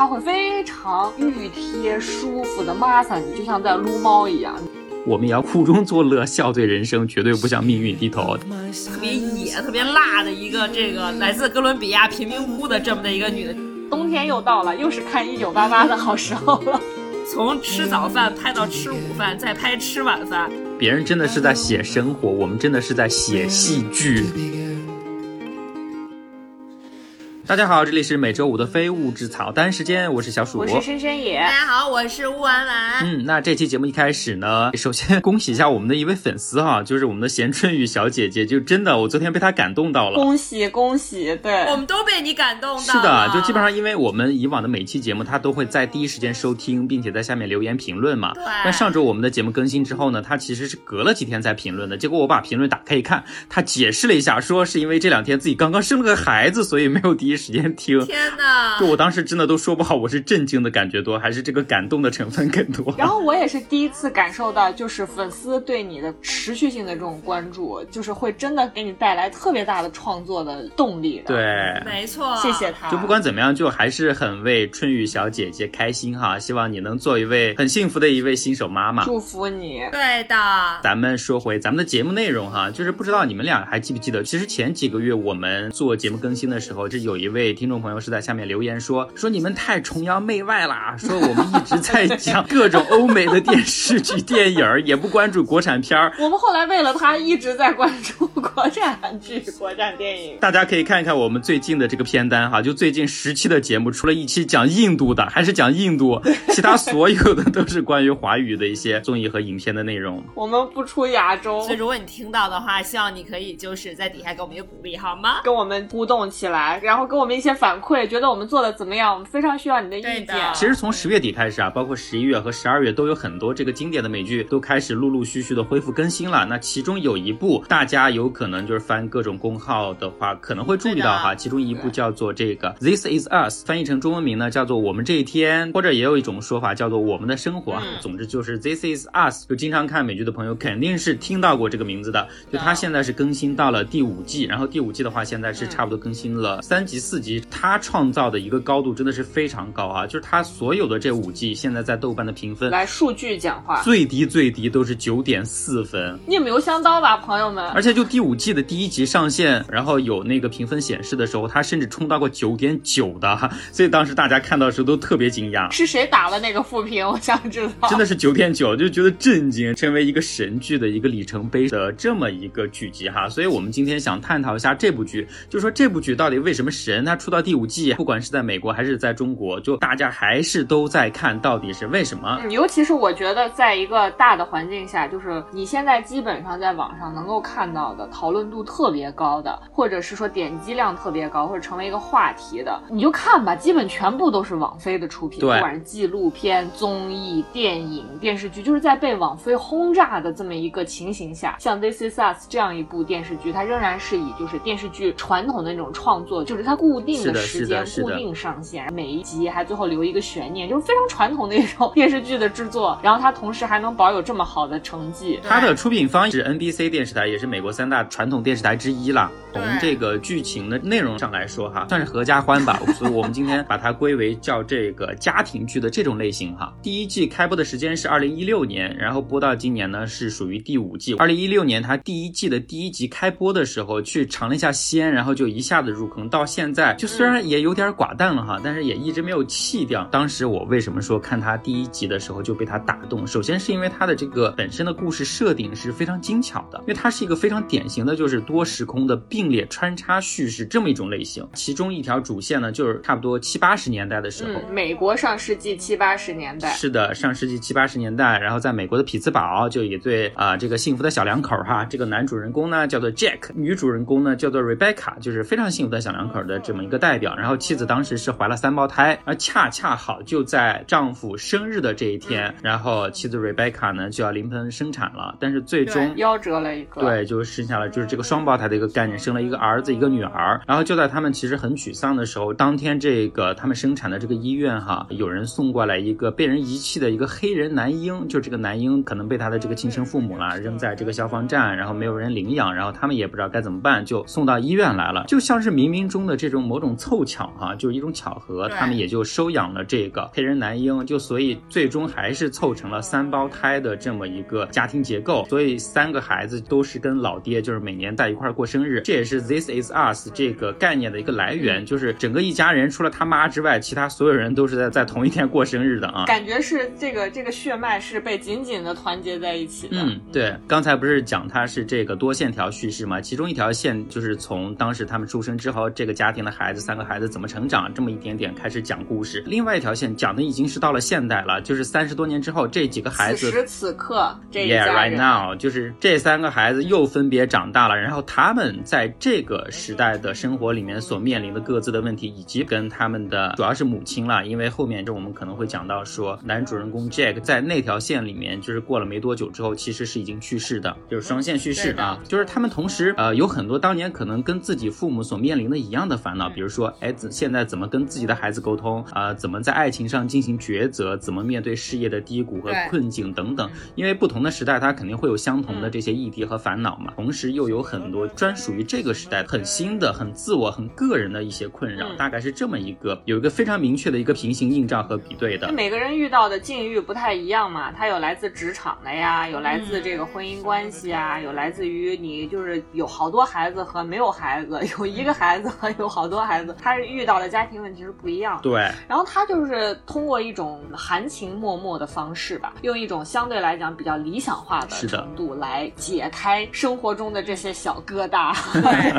它会非常熨贴、舒服的抹撒你，就像在撸猫一样。我们也要苦中作乐，笑对人生，绝对不向命运低头。特别野、特别辣的一个这个来自哥伦比亚贫民窟的这么的一个女的。冬天又到了，又是看一九八八的好时候了。从吃早饭拍到吃午饭，再拍吃晚饭。别人真的是在写生活，我们真的是在写戏剧。大家好，这里是每周五的非物质草单时间，我是小鼠，我是深深野。大家好，我是乌丸丸。嗯，那这期节目一开始呢，首先恭喜一下我们的一位粉丝哈，就是我们的咸春雨小姐姐，就真的我昨天被她感动到了，恭喜恭喜！对，我们都被你感动到。是的，就基本上因为我们以往的每期节目，她都会在第一时间收听，并且在下面留言评论嘛。对。但上周我们的节目更新之后呢，她其实是隔了几天才评论的，结果我把评论打开一看，她解释了一下，说是因为这两天自己刚刚生了个孩子，所以没有第一时间听。天哪！就我当时真的都说不好，我是震惊的感觉多，还是这个感动的成分更多。然后我也是第一次感受到，就是粉丝对你的持续性的这种关注，就是会真的给你带来特别大的创作的动力。对，没错，谢谢他。就不管怎么样，就还是很为春雨小姐姐开心哈。希望你能做一位很幸福的一位新手妈妈。祝福你。对的。咱们说回咱们的节目内容哈，就是不知道你们俩还记不记得，其实前几个月我们做节目更新的时候，这有一位听众朋友是。在下面留言说 说你们太崇洋媚外啦，说我们一直在讲各种欧美的电视剧、电影，也不关注国产片儿。我们后来为了他一直在关注国产剧、国产电影。大家可以看一看我们最近的这个片单哈，就最近十期的节目，除了一期讲印度的，还是讲印度，其他所有的都是关于华语的一些综艺和影片的内容。我们不出亚洲，所以如果你听到的话，希望你可以就是在底下给我们一个鼓励，好吗？跟我们互动起来，然后给我们一些反馈。觉得我们做的怎么样？我们非常需要你的意见。其实从十月底开始啊，包括十一月和十二月都有很多这个经典的美剧都开始陆陆续续的恢复更新了。那其中有一部，大家有可能就是翻各种公号的话，可能会注意到哈。其中一部叫做这个《This Is Us》，翻译成中文名呢叫做《我们这一天》，或者也有一种说法叫做《我们的生活》。总之就是《This Is Us》，就经常看美剧的朋友肯定是听到过这个名字的。就它现在是更新到了第五季，然后第五季的话现在是差不多更新了三集四集。他创造的一个高度真的是非常高啊！就是他所有的这五季，现在在豆瓣的评分来数据讲话，最低最低都是九点四分。你有想到吧，朋友们？而且就第五季的第一集上线，然后有那个评分显示的时候，他甚至冲到过九点九的，所以当时大家看到的时候都特别惊讶。是谁打了那个负评？我想知道。真的是九点九，就觉得震惊，成为一个神剧的一个里程碑的这么一个剧集哈。所以我们今天想探讨一下这部剧，就说这部剧到底为什么神？它出到第五季，不管是在美国还是在中国，就大家还是都在看到底是为什么？尤其是我觉得，在一个大的环境下，就是你现在基本上在网上能够看到的讨论度特别高的，或者是说点击量特别高，或者成为一个话题的，你就看吧，基本全部都是网飞的出品，不管是纪录片、综艺、电影、电视剧，就是在被网飞轰炸的这么一个情形下，像《This Is Us》这样一部电视剧，它仍然是以就是电视剧传统的那种创作，就是它固定的时间、固定上线，每一集还最后留一个悬念，就是非常传统的一种电视剧的制作。然后它同时还能保有这么好的成绩。它的出品方是 NBC 电视台，也是美国三大传统电视台之一了。从这个剧情的内容上来说，哈，算是合家欢吧。所以我们今天把它归为叫这个家庭剧的这种类型哈。第一季开播的时间是二零一六年，然后播到今年呢是属于第五季。二零一六年它第一季的第一集开播的时候去尝了一下鲜，然后就一下子入坑。到现在就虽然也有点寡淡了哈，但是也一直没有弃掉。当时我为什么说看他第一集的时候就被他打动？首先是因为他的这个本身的故事设定是非常精巧的，因为它是一个非常典型的就是多时空的并列穿插叙事这么一种类型。其中一条主线呢，就是差不多七八十年代的时候，美国上世纪七八十年代。是的，上世纪七八十年代，然后在美国的匹兹堡就一对啊这个幸福的小两口哈，这个男主人公呢叫做 Jack，女主人公呢叫做 Rebecca，就是非常幸福的小两口的这么一个代表。然后妻子当时是怀了三胞胎，而恰恰好就在丈夫生日的这一天，然后妻子 Rebecca 呢就要临盆生产了，但是最终夭折了一个，对，就生下了就是这个双胞胎的一个概念，生了一个儿子一个女儿。然后就在他们其实很沮丧的时候，当天这个他们生产的这个医院哈，有人送过来一个被人遗弃的一个黑人男婴，就这个男婴可能被他的这个亲生父母啦扔在这个消防站，然后没有人领养，然后他们也不知道该怎么办，就送到医院来了，就像是冥冥中的这种某种凑巧哈，就是一种巧合，他们也就收养了这个黑人男婴，就所以最终还是凑成了三胞胎的这么一个家庭结构。所以三个孩子都是跟老爹就是每年在一块儿过生日，这也是 This Is Us 这个概念的一个来源，就是整个一家人除了他妈之外，其他所有人都是在在同一天过生日的啊。感觉是这个这个血脉是被紧紧的团结在一起的。嗯，对，刚才不是讲它是这个多线条叙事嘛？其中一条线就是从当时他们出生之后，这个家庭的孩子三个孩子怎么成长，这么一点点开始讲故事。另外一条线讲的已经是到了现代了，就是三十多年之后，这几个孩子此时此刻这一 Yeah, right now，就是这三个孩子又分别长大了，然后他们在这个时代的生活里面所面临的各自的问题，以及跟他们的主要是母亲了，因为后面这我们可能会讲到说，男主人公 Jack 在那条线里面，就是过了没多久之后，其实是已经去世的，就是双线叙事啊，就是他们同时呃有很多当年可能跟自己父母所面临的一样的烦恼，比如说，哎，怎现在怎么跟自己的孩子沟通啊、怎么在爱情上进行抉择，怎么面对事业的低谷和困境等等。因为不同的时代，它肯定会有相同的这些议题和烦恼嘛，同时又有很多专属于这个时代很新的、很自我、很个人的一些困扰，嗯大概是这么一个有一个非常明确的一个平行映照和比对的。每个人遇到的境遇不太一样嘛，他有来自职场的呀，有来自这个婚姻关系啊，有来自于你就是有好多孩子和没有孩子，有一个孩子和有好多孩子，他是遇到的家庭问题是不一样的。对，然后他就是通过一种含情脉脉的方式吧，用一种相对来讲比较理想化的程度来解开生活中的这些小疙瘩。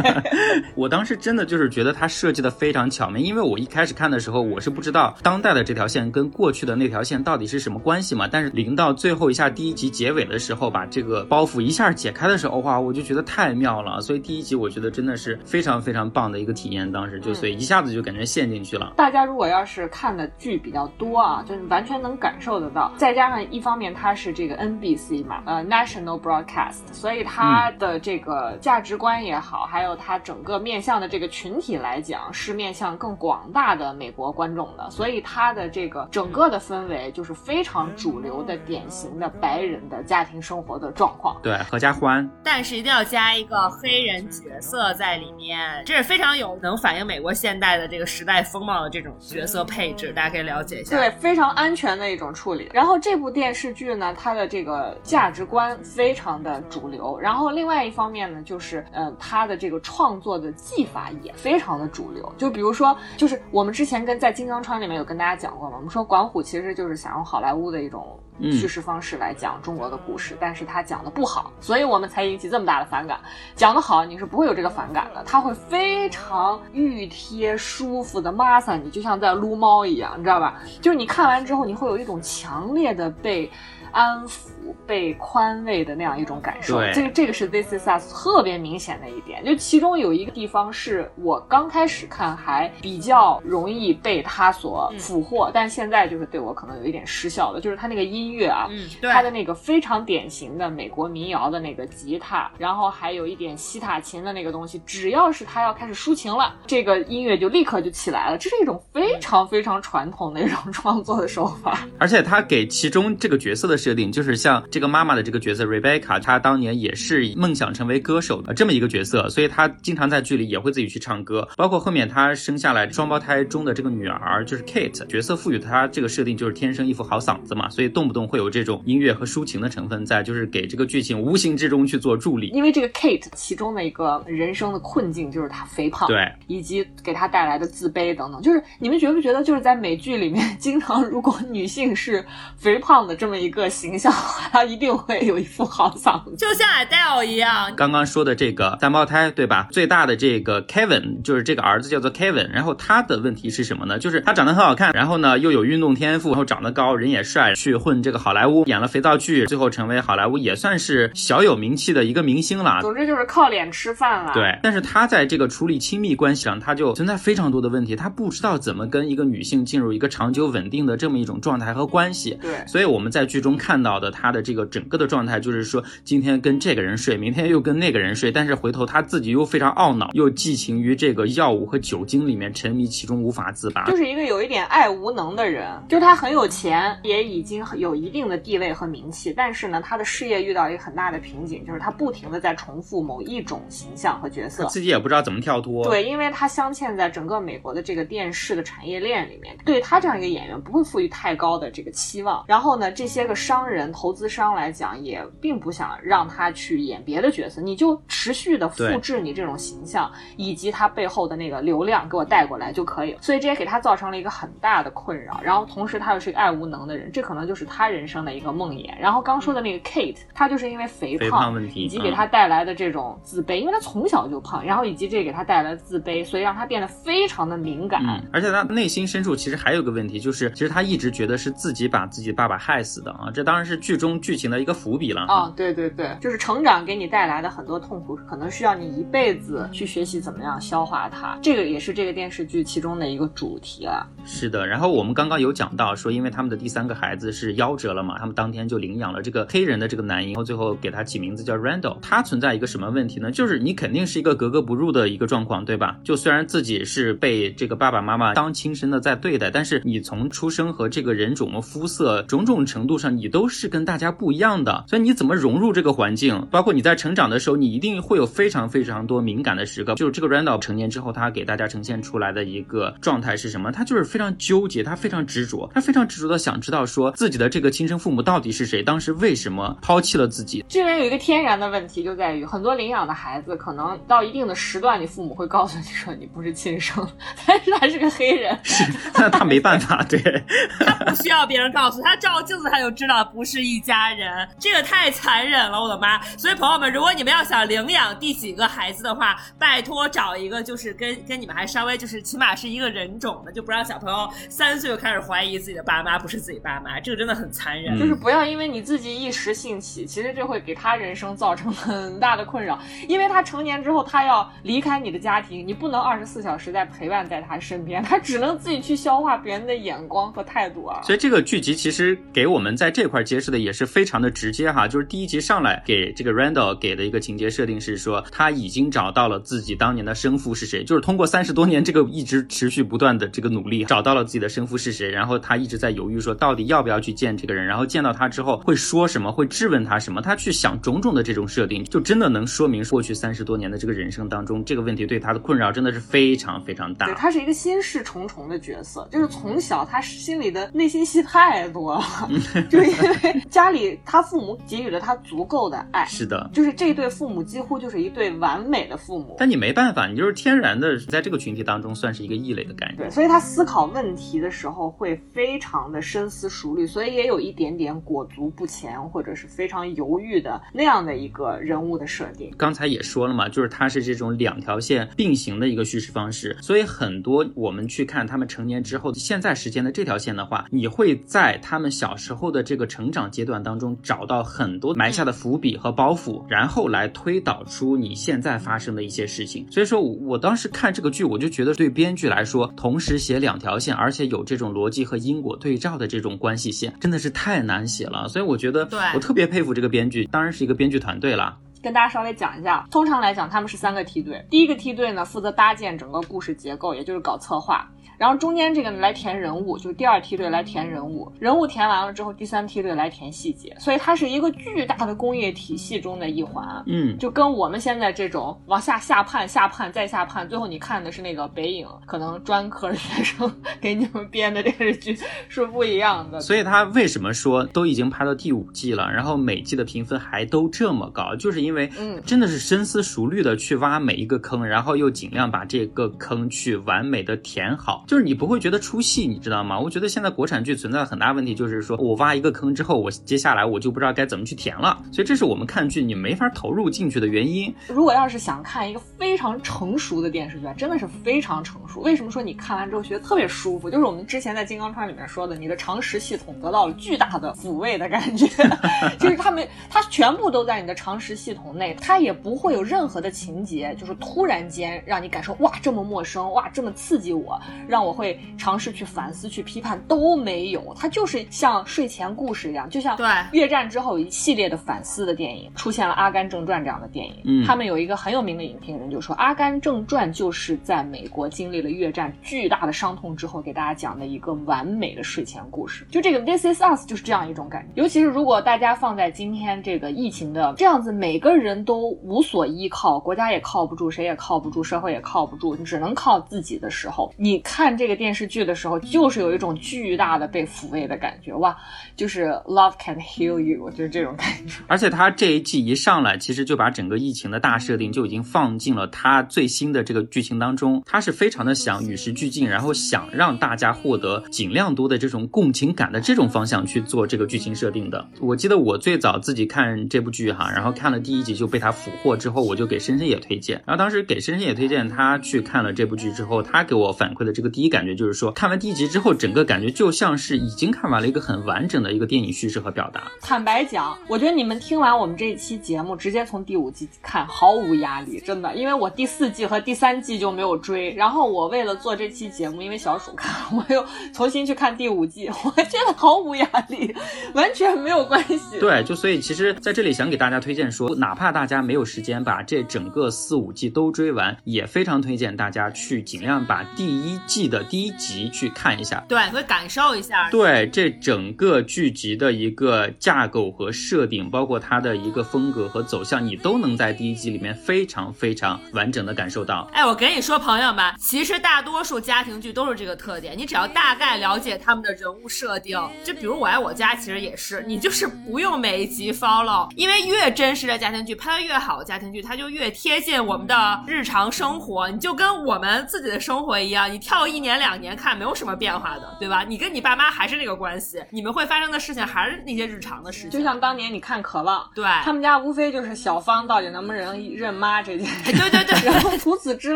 我当时真的就是觉得他设计的非常巧妙，因为我一开始看的时候，我是不知道当代的这条线跟过去的那条线到底是什么关系嘛。但是临到最后一下第一集结尾的时候，把这个包袱一下解开的时候，哇，我就觉得太妙了。所以第一集我觉得真的是非常非常棒的一个体验，当时就所以一下子就感觉陷进去了。大家如果要是看的剧比较多啊，就是完全能感受得到。再加上一方面它是这个 NBC 嘛，呃 National Broadcast，所以它的这个价值观也好，还有它整个面向的这个群体来讲，是面向更广大的美国观众的，所以它的这个整个的氛围就是非常主流的、典型的白人的家庭生活的状况。对，合家欢，但是一定要加一个黑人角色在里面，这是非常有能能反映美国现代的这个时代风貌的这种角色配置，大家可以了解一下。对，非常安全的一种处理。然后这部电视剧呢，它的这个价值观非常的主流。然后另外一方面呢，就是呃，它的这个创作的技法也非常的主流。就比如说，就是我们之前跟在《金刚川》里面有跟大家讲过嘛，我们说管虎其实就是想用好莱坞的一种。叙事方式来讲中国的故事，但是他讲的不好，所以我们才引起这么大的反感。讲的好，你是不会有这个反感的，他会非常熨贴、舒服的抹撒你，就像在撸猫一样，你知道吧？就是你看完之后，你会有一种强烈的被安抚、被宽慰的那样一种感受。对这个这个是 This Is Us 特别明显的一点。就其中有一个地方是我刚开始看还比较容易被他所俘获，但现在就是对我可能有一点失效了，就是他那个音乐啊，嗯，对，它的那个非常典型的美国民谣的那个吉他，然后还有一点西塔琴的那个东西，只要是他要开始抒情了，这个音乐就立刻就起来了。这是一种非常非常传统的一种创作的手法。而且他给其中这个角色的设定，就是像这个妈妈的这个角色 Rebecca，她当年也是梦想成为歌手的这么一个角色，所以她经常在剧里也会自己去唱歌。包括后面她生下来双胞胎中的这个女儿，就是 Kate，角色赋予她这个设定就是天生一副好嗓子嘛，所以动不动会有这种音乐和抒情的成分在，就是给这个剧情无形之中去做助力。因为这个 Kate 其中的一个人生的困境就是她肥胖，对，以及给她带来的自卑等等。就是你们觉不觉得，就是在美剧里面，经常如果女性是肥胖的这么一个形象，她一定会有一副好嗓子。就像 Adele 一样，刚刚说的这个三胞胎，对吧？最大的这个 Kevin 就是这个儿子叫做 Kevin，然后他的问题是什么呢？就是他长得很好看，然后呢又有运动天赋，然后长得高，人也帅，去混这个好莱坞，演了肥皂剧，最后成为好莱坞也算是小有名气的一个明星了。总之就是靠脸吃饭了。对，但是他在这个处理亲密关系上，他就存在非常多的问题，他不知道怎么跟一个女性进入一个长久稳定的这么一种状态和关系。对所以我们在剧中看到的他的这个整个的状态，就是说今天跟这个人睡，明天又跟那个人睡，但是回头他自己又非常懊恼，又寄情于这个药物和酒精里面沉迷其中无法自拔。就是一个有一点爱无能的人，就是他很有钱，也已经有有一定的地位和名气，但是呢，他的事业遇到一个很大的瓶颈，就是他不停的在重复某一种形象和角色，自己也不知道怎么跳脱。对，因为他镶嵌在整个美国的这个电视的产业链里面，对他这样一个演员不会赋予太高的这个期望。然后呢，这些个商人、投资商来讲，也并不想让他去演别的角色，你就持续的复制你这种形象以及他背后的那个流量给我带过来就可以了。所以这也给他造成了一个很大的困扰。然后同时他又是一个爱无能的人，这可能就是他人生的一个梦魇。然后刚说的那个 Kate，他就是因为肥胖问题以及给他带来的这种自卑，因为他从小就胖，然后以及这给他带来的自卑，所以让他变得非常的敏感。嗯，而且他内心深处其实还有个问题，就是其实他一直觉得是自己把自己爸爸害死的啊，这当然是剧中剧情的一个伏笔了啊。对对对，就是成长给你带来的很多痛苦，可能需要你一辈子去学习怎么样消化它。这个也是这个电视剧其中的一个主题了。是的，然后我们刚刚有讲到说，因为他们的第三个孩子是夭折了嘛，他们当天就领养了这个黑人的这个男婴，然后最后给他起名字叫 Randall。他存在一个什么问题呢？就是你肯定是一个格格不入的一个状况，对吧？就虽然自己是被这个爸爸妈妈当亲生的在对待，但是你从出生和这个人种、肤色种种程度上，你都是跟大家不一样的。所以你怎么融入这个环境？包括你在成长的时候，你一定会有非常非常多敏感的时刻。就是这个 Randall 成年之后，他给大家呈现出来的一个状态是什么？他就是非常纠结，他非常执着，他非常执着的想知道说自己的这个亲生父母到底是谁，当时为什么抛弃了自己。这边有一个天然的问题，就在于很多领养的孩子，可能到一定的时段，你父母会告诉你说你不是亲生，但是他是个黑人，是那他没办法，对，他不需要别人告诉他，照镜子他就知道不是一家人，这个太残忍了，我的妈！所以朋友们，如果你们要想领养第几个孩子的话，拜托找一个就是跟跟你们还稍微就是起码是一个人种的，就不让小朋友三岁就开始怀疑自己的爸妈不是自己爸妈，这个真的很残忍。就是不要因为你自己一时兴起，其实这会给他人生造成很大的困扰，因为他成年之后他要离开你的家庭，你不能二十四小时在陪伴在他身边，他只能自己去消化别人的眼光和态度啊。所以这个剧集其实给我们在这块揭示的也是非常的直接哈，就是第一集上来给这个 Randall 给的一个情节设定是说他已经找到了自己当年的生父是谁，就是通过三十多年这个一直持续不断的这个努力，找到了自己的生父是谁，然后他一直在犹豫说到底要不要去见这个人，然后见到他之后会说什么，会质问他什么，他去想种种的这种设定，就真的能说明过去三十多年的这个人生当中，这个问题对他的困扰真的是非常非常大。对他是一个心事重重的角色，就是从小他心里的内心戏太多了，就因为家里他父母给予了他足够的爱，是的，就是这对父母几乎就是一对完美的父母。但你没办法，你就是天然的在这个群体当中算是一个异类的感觉。对，所以他思考问题的时候会非常的深思熟虑，所以也有一点点裹足不前或者是非常犹豫的那样的一个人物的设定。刚才也说了嘛，就是他是这种两条线并行的一个叙事方式，所以很多我们去看他们成年之后现在时间的这条线的话，你会在他们小时候的这个成长阶段当中找到很多埋下的伏笔和包袱，然后来推导出你现在发生的一些事情。所以说我当时看这个剧，我就觉得对编剧来说，同时写两条线，而且有这种逻辑和因果对照的这种关系线，真的是太难写了。所以我觉得，我特别佩服这个编剧，当然是一个编剧团队了。跟大家稍微讲一下，通常来讲，他们是三个梯队。第一个梯队呢，负责搭建整个故事结构，也就是搞策划。然后中间这个来填人物，就是第二梯队来填人物，人物填完了之后，第三梯队来填细节。所以它是一个巨大的工业体系中的一环。嗯，就跟我们现在这种往下下判、下判再下判，最后你看的是那个北影可能专科学生给你们编的电视剧是不一样的。所以他为什么说都已经拍到第五季了，然后每季的评分还都这么高，就是因为嗯，真的是深思熟虑的去挖每一个坑，然后又尽量把这个坑去完美的填好。就是你不会觉得出戏，你知道吗？我觉得现在国产剧存在很大问题，就是说我挖一个坑之后，我接下来我就不知道该怎么去填了。所以这是我们看剧你没法投入进去的原因。如果要是想看一个非常成熟的电视剧，真的是非常成熟。为什么说你看完之后觉得特别舒服？就是我们之前在《金刚川》里面说的，你的常识系统得到了巨大的抚慰的感觉，就是他们它全部都在你的常识系统。统内，它也不会有任何的情节，就是突然间让你感受哇这么陌生，哇这么刺激我，让我会尝试去反思、去批判都没有。它就是像睡前故事一样，就像对越战之后一系列的反思的电影，出现了《阿甘正传》这样的电影。嗯他们有一个很有名的影评人就说，《阿甘正传》就是在美国经历了越战巨大的伤痛之后，给大家讲的一个完美的睡前故事。就这个《This Is Us》就是这样一种感觉。尤其是如果大家放在今天这个疫情的这样子，每个人都无所依靠，国家也靠不住，谁也靠不住，社会也靠不住，你只能靠自己的时候，你看看这个电视剧的时候，就是有一种巨大的被抚慰的感觉。哇，就是 Love can heal you，就是这种感觉。而且他这一季一上来，其实就把整个疫情的大设定就已经放进了他最新的这个剧情当中。他是非常的想与时俱进，然后想让大家获得尽量多的这种共情感的这种方向去做这个剧情设定的。我记得我最早自己看这部剧哈，然后看了第一集就被他俘获之后，我就给深深也推荐。然后当时给深深也推荐他去看了这部剧之后，他给我反馈的这个第一感觉就是说，看完第一集之后，整个感觉就像是已经看完了一个很完整的一个电影叙事和表达。坦白讲，我觉得你们听完我们这一期节目，直接从第五季看毫无压力，真的，因为我第四季和第三季就没有追，然后我为了做这期节目，因为小鼠看，我又重新去看第五季，我觉得毫无压力，完全没有关系。对，就所以其实在这里想给大家推荐说，哪怕大家没有时间把这整个四五季都追完，也非常推荐大家去尽量把第一季的第一集去看一下。对，会感受一下。对这整个剧集的一个架构和设定，包括它的一个风格和走向，你都能在第一集里面非常非常完整的感受到。哎，我跟你说，朋友们，其实大多数家庭剧都是这个特点。你只要大概了解他们的人物设定，就比如《我爱我家》，其实也是，你就是不用每一集 follow，因为越真实的家庭剧拍的越好的家庭剧，它就越贴近我们的日常生活。你就跟我们自己的生活一样，你跳一年两年看没有什么变化的，对吧？你跟你爸妈还是那个关系，你们会发生的事情还是那些日常的事情。就像当年你看《渴望》，对，他们家无非就是小芳到底能不能认妈 这件事，对对对，然后除此之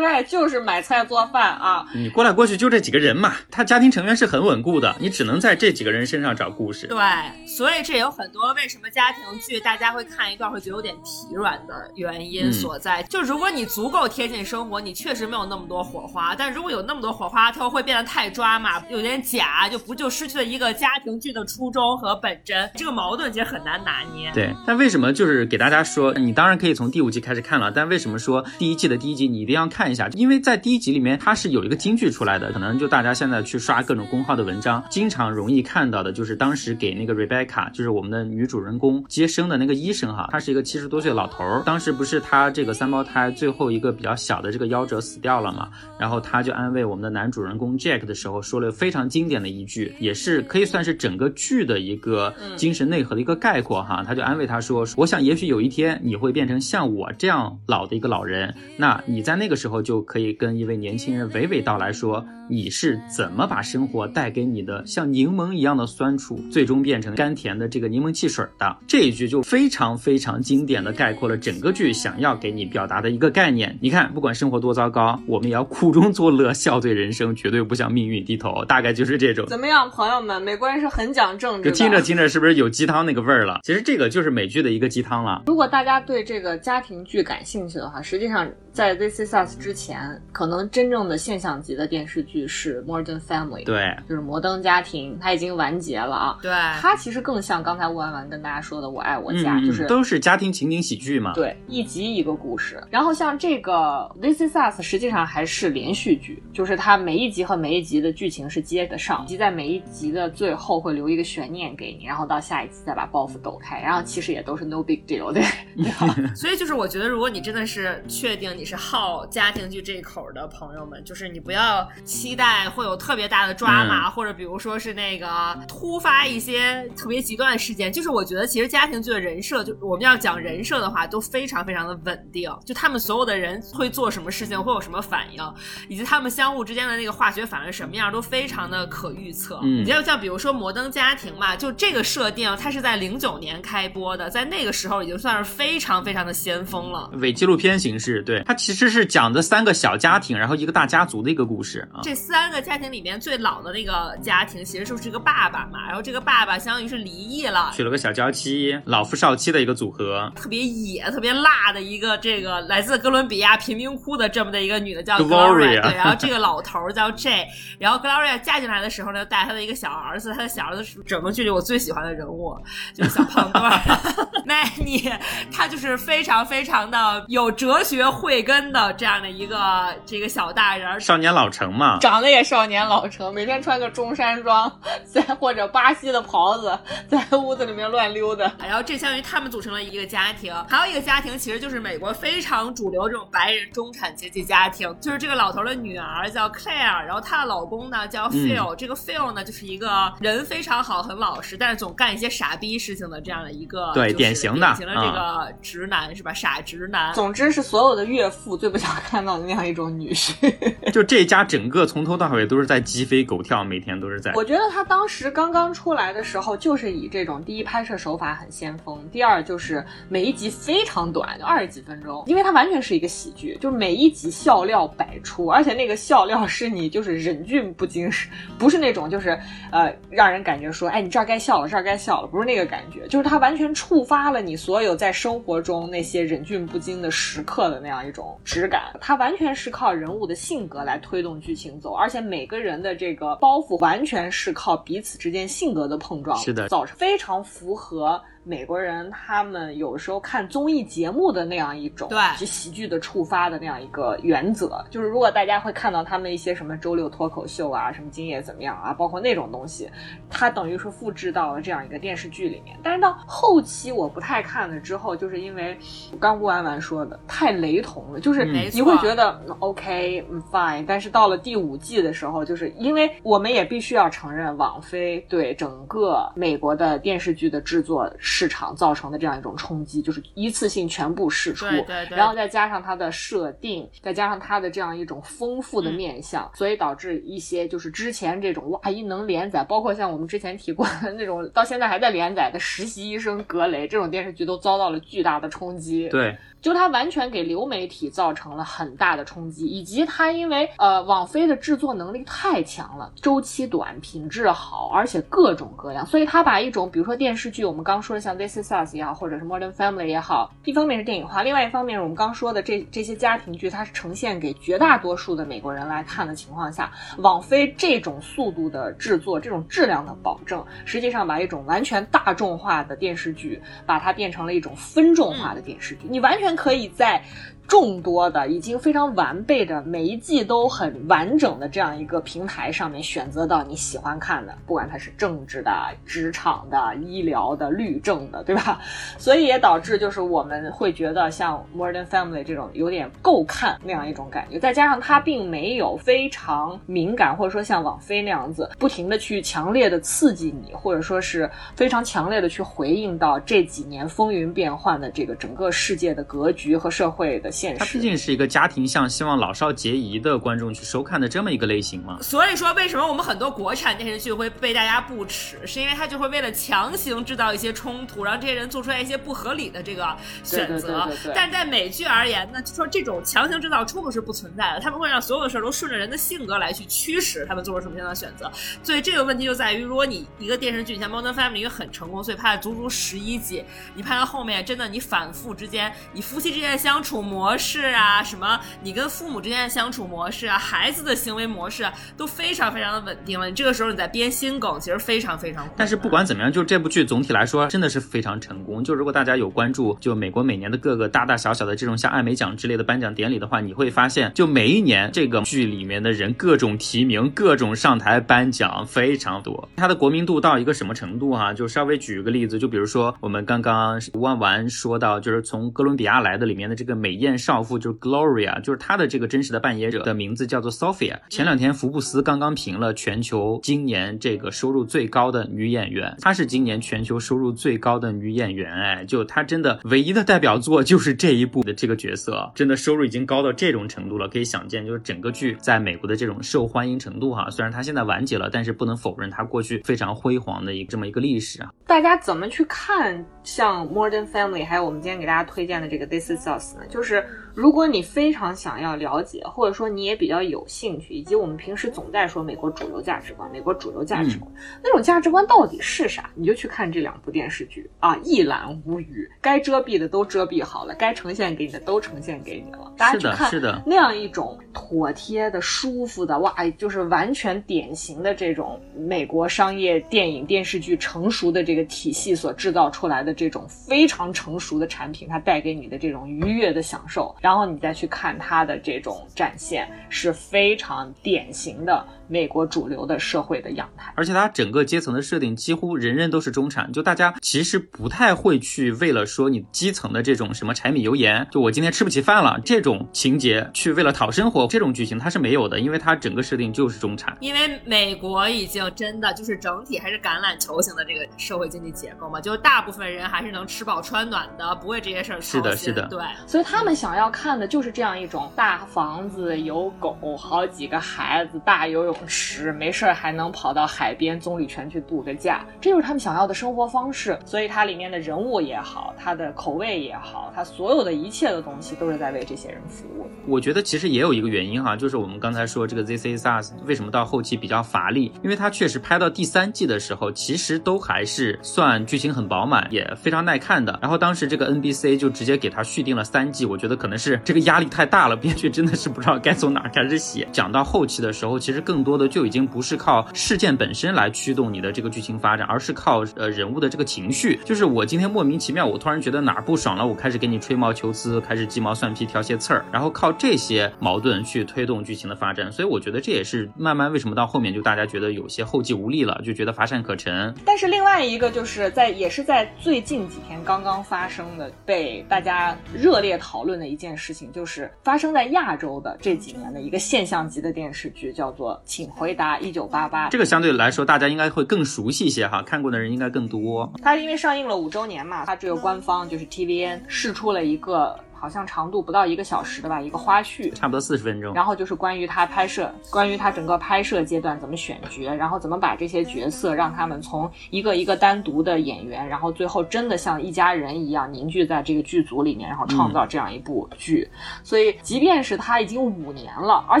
外就是买菜做饭啊。你过来过去就这几个人嘛，他家庭成员是很稳固的，你只能在这几个人身上找故事。对，所以这也有很多为什么家庭剧大家会看一段会觉得有点疲软的原因所在。就如果你足够贴近生活，你确实没有那么多火花；但如果有那么多火花，它会变得太抓马，有点假，就不就失去了一个家庭剧的初衷和本真。这个矛盾其实很难拿捏。对，但为什么就是给大家说，你当然可以从第五季开始看了，但为什么说第一季的第一集你一定要看一下？因为在第一集里面它是有一个京剧出来的，可能就大家现在去刷各种公号的文章，经常容易看到的就是当时给那个 Rebecca，就是我们的女主人公接生的那个医生哈，他是一个七十多岁的老头儿，当时不是他这个三胞胎最后一个比较小的这个夭折死掉了嘛，然后他就安慰我们的男主人公 Jack 的时候说了非常经典的一句，也是可以算是整个剧的一个精神内核的一个概括哈，他就安慰他说，我想也许有一天你会变成像我这样老的一个老人，那你在那个时候就可以跟一位年轻人娓娓道来说你是怎么把生活带给你的像柠檬一样的酸楚，最终变成甘甜的这个柠檬汽水的。这一句就非常非常经典的概括了整个剧想要给你表达的一个概念。你看，不管生活多糟糕，我们也要苦中作乐，笑对人生，绝对不向命运低头。大概就是这种。怎么样，朋友们？美国人是很讲政治。就听着听着，是不是有鸡汤那个味儿了？其实这个就是美剧的一个鸡汤了。如果大家对这个家庭剧感兴趣的话，实际上在《This Is Us》之前，可能真正的现象级的电视剧是《Modern Family》，对，就是《摩登家庭》，它已经完结了啊。对，它其实更像刚才吴婉婉跟大家说的《我爱我家》，嗯，就是都是家庭情景喜剧嘛。对，一集一个故事。然后像这个《This Is Us》，实际上还是连续剧，就是它每一集和每一集的剧情是接得上，以及在每一集的最后会留一个悬念给你，然后到下一集再把包袱抖开。然后其实也都是 no big deal，对对吧？所以就是我觉得，如果你真的是确定你是好家庭剧这一口的朋友们，就是你不要期待会有特别大的抓马，嗯或者比如说是那个突发一些特别极端的事件。就是我觉得其实家庭剧的人设，就我们要讲人设的话，都非常非常的稳定。就他们所有的人会做什么事情，会有什么反应，以及他们相互之间的那个化学反应什么样，都非常的可预测。嗯你就像比如说《摩登家庭》嘛，就这个设定，它是在零九年开播的，在那个时候已经算是非常非常的先锋了。伪纪录片形式，对，它其实是讲的三个小家庭，然后一个大家族的一个故事啊。这三个家庭里面最老的那个家庭，其实就是个爸爸嘛，然后这个爸爸相当于是离异了，娶了个小娇妻，老夫少妻的一个组合。特别别野、特别辣的一个这个来自哥伦比亚贫民窟的这么的一个女的叫 Gloria 对，然后这个老头儿叫 J，然后 Gloria 嫁进来的时候呢，带她的一个小儿子，她的小儿子是整个剧里我最喜欢的人物，就是小胖墩儿。Manny，他就是非常非常的有哲学慧根的这样的一个这个小大人，少年老成嘛，长得也少年老成，每天穿个中山装，在或者巴西的袍子，在屋子里面乱溜达。然后这相当于他们组成了一个家庭，还有一个家庭其实就是美国非常主流这种白人中产阶级家庭，就是这个老头的女儿叫 Claire，然后她的老公呢叫 Phil，、这个 Phil 呢就是一个人非常好、很老实，但是总干一些傻逼事情的这样的一个对就是典型的典型的这个直男、是吧？傻直男。总之是所有的岳父最不想看到的那样一种女婿。就这家整个从头到尾都是在鸡飞狗跳，每天都是在。我觉得他当时刚刚出来的时候，就是以这种第一拍摄手法很先锋，第二就是每一集非常短，就二十几分钟，因为它完全是一个喜剧，就是每一集笑料百出，而且那个笑料是你就是忍俊不禁，是不是那种就是呃让人感觉说，哎，你这儿该笑了，这儿该笑了，不是那个感觉，就是它完全触发了你所有在生活中那些忍俊不禁的时刻的那样一种质感，它完全是靠人物的性格来推动剧情走，而且每个人的这个包袱完全是靠彼此之间性格的碰撞，是的造成非常符合。美国人他们有时候看综艺节目的那样一种对。及喜剧的触发的那样一个原则，就是如果大家会看到他们一些什么周六脱口秀啊，什么今夜怎么样啊，包括那种东西，它等于是复制到了这样一个电视剧里面。但是到后期我不太看了之后，就是因为刚吴婉婉说的太雷同了，就是嗯你会觉得、嗯 OK 嗯 fine，但是到了第五季的时候，就是因为我们也必须要承认网飞对整个美国的电视剧的制作市场造成的这样一种冲击，就是一次性全部释出，对对对然后再加上它的设定，再加上它的这样一种丰富的面相，所以导致一些就是之前这种哇一能连载，包括像我们之前提过的那种到现在还在连载的《实习医生格雷》这种电视剧，都遭到了巨大的冲击。对，就它完全给流媒体造成了很大的冲击，以及它因为呃网飞的制作能力太强了，周期短，品质好，而且各种各样，所以它把一种比如说电视剧，我们刚说的像《This Is Us》也好，或者是《Modern Family》也好，一方面是电影化，另外一方面我们刚说的这这些家庭剧，它是呈现给绝大多数的美国人来看的情况下，网飞这种速度的制作，这种质量的保证，实际上把一种完全大众化的电视剧，把它变成了一种分众化的电视剧。你完全全可以在众多的已经非常完备的每一季都很完整的这样一个平台上面选择到你喜欢看的，不管它是政治的、职场的、医疗的、律政的，对吧？所以也导致就是我们会觉得像 Modern Family 这种有点够看那样一种感觉，再加上它并没有非常敏感，或者说像网飞那样子不停的去强烈的刺激你，或者说是非常强烈的去回应到这几年风云变幻的这个整个世界的格局和社会的现实。它毕竟是一个家庭向，希望老少皆宜的观众去收看的这么一个类型嘛。所以说，为什么我们很多国产电视剧会被大家不耻，是因为它就会为了强行制造一些冲突，让这些人做出来一些不合理的这个选择。对对对对对但是在美剧而言呢，就说这种强行制造冲突是不存在的，他们会让所有的事儿都顺着人的性格来去驱使他们做出什么样的选择。所以这个问题就在于，如果你一个电视剧像《Modern Family》一个很成功，所以拍了足足十一季，你拍到后面真的你反复之间，你夫妻之间的相处模式啊，什么你跟父母之间的相处模式啊，孩子的行为模式啊，都非常非常的稳定了。你这个时候你在编新梗，其实非常非常。但是不管怎么样，就这部剧总体来说真的是非常成功。就如果大家有关注，就美国每年的各个大大小小的这种像艾美奖之类的颁奖典礼的话，你会发现，就每一年这个剧里面的人各种提名、各种上台颁奖非常多。它的国民度到一个什么程度哈、就稍微举一个例子，就比如说我们刚刚万完说到，就是从哥伦比亚来的里面的这个美艳少妇，就是 Gloria，就是她的这个真实的扮演者的名字叫做 Sophia。前两天福布斯刚刚评了全球今年这个收入最高的女演员，她是今年全球收入最高的女演员，哎，就她真的唯一的代表作就是这一部的这个角色，真的收入已经高到这种程度了，可以想见，就是整个剧在美国的这种受欢迎程度哈。虽然它现在完结了，但是不能否认它过去非常辉煌的一这么一个历史啊。大家怎么去看像 Modern Family，还有我们今天给大家推荐的这个 This Is Us 呢？就是如果你非常想要了解，或者说你也比较有兴趣，以及我们平时总在说美国主流价值观，美国主流价值观、那种价值观到底是啥？你就去看这两部电视剧啊，一览无余，该遮蔽的都遮蔽好了，该呈现给你的都呈现给你了。大家，去看是的。那样一种妥帖的、舒服的，哇，就是完全典型的这种美国商业电影电视剧成熟的这个体系所制造出来的这种非常成熟的产品，它带给你的这种愉悦的享受，然后你再去看它的这种展现，是非常典型的美国主流的社会的样态。而且它整个阶层的设定几乎人人都是中产，就大家其实不太会去为了说你基层的这种什么柴米油盐，就我今天吃不起饭了这种情节去为了讨生活这种剧情它是没有的，因为它整个设定就是中产。因为美国已经真的就是整体还是橄榄球型的这个社会经济结构嘛，就是大部分人还是能吃饱穿暖的，不为这些事儿操心。是的是的对。所以他们想要看的就是这样一种大房子、有狗、好几个孩子、大游泳池，没事儿还能跑到海边棕榈泉去度个假，这就是他们想要的生活方式。所以它里面的人物也好，它的口味也好，它所有的一切的东西都是在为这些人服务。我觉得其实也有一个原因哈，就是我们刚才说这个 This Is Us 为什么到后期比较乏力，因为它确实拍到第三季的时候，其实都还是算剧情很饱满，也非常耐看的。然后当时这个 NBC 就直接给它续订了三季，我觉得可能是是这个压力太大了，编剧真的是不知道该从哪儿开始写。讲到后期的时候，其实更多的就已经不是靠事件本身来驱动你的这个剧情发展，而是靠呃人物的这个情绪。就是我今天莫名其妙，我突然觉得哪儿不爽了，我开始给你吹毛求疵，开始鸡毛蒜皮挑些刺儿，然后靠这些矛盾去推动剧情的发展。所以我觉得这也是慢慢为什么到后面就大家觉得有些后继无力了，就觉得乏善可陈。但是另外一个就是在也是在最近几天刚刚发生的，被大家热烈讨论的一件事情，就是发生在亚洲的这几年的一个现象级的电视剧，叫做《请回答一九八八》。这个相对来说大家应该会更熟悉一些哈，看过的人应该更多。它因为上映了五周年嘛，它只有官方就是 TVN 试出了一个。好像长度不到一个小时的吧，一个花絮，差不多四十分钟。然后就是关于他拍摄，关于他整个拍摄阶段怎么选角，然后怎么把这些角色让他们从一个一个单独的演员，然后最后真的像一家人一样凝聚在这个剧组里面，然后创造这样一部剧。所以，即便是他已经五年了，而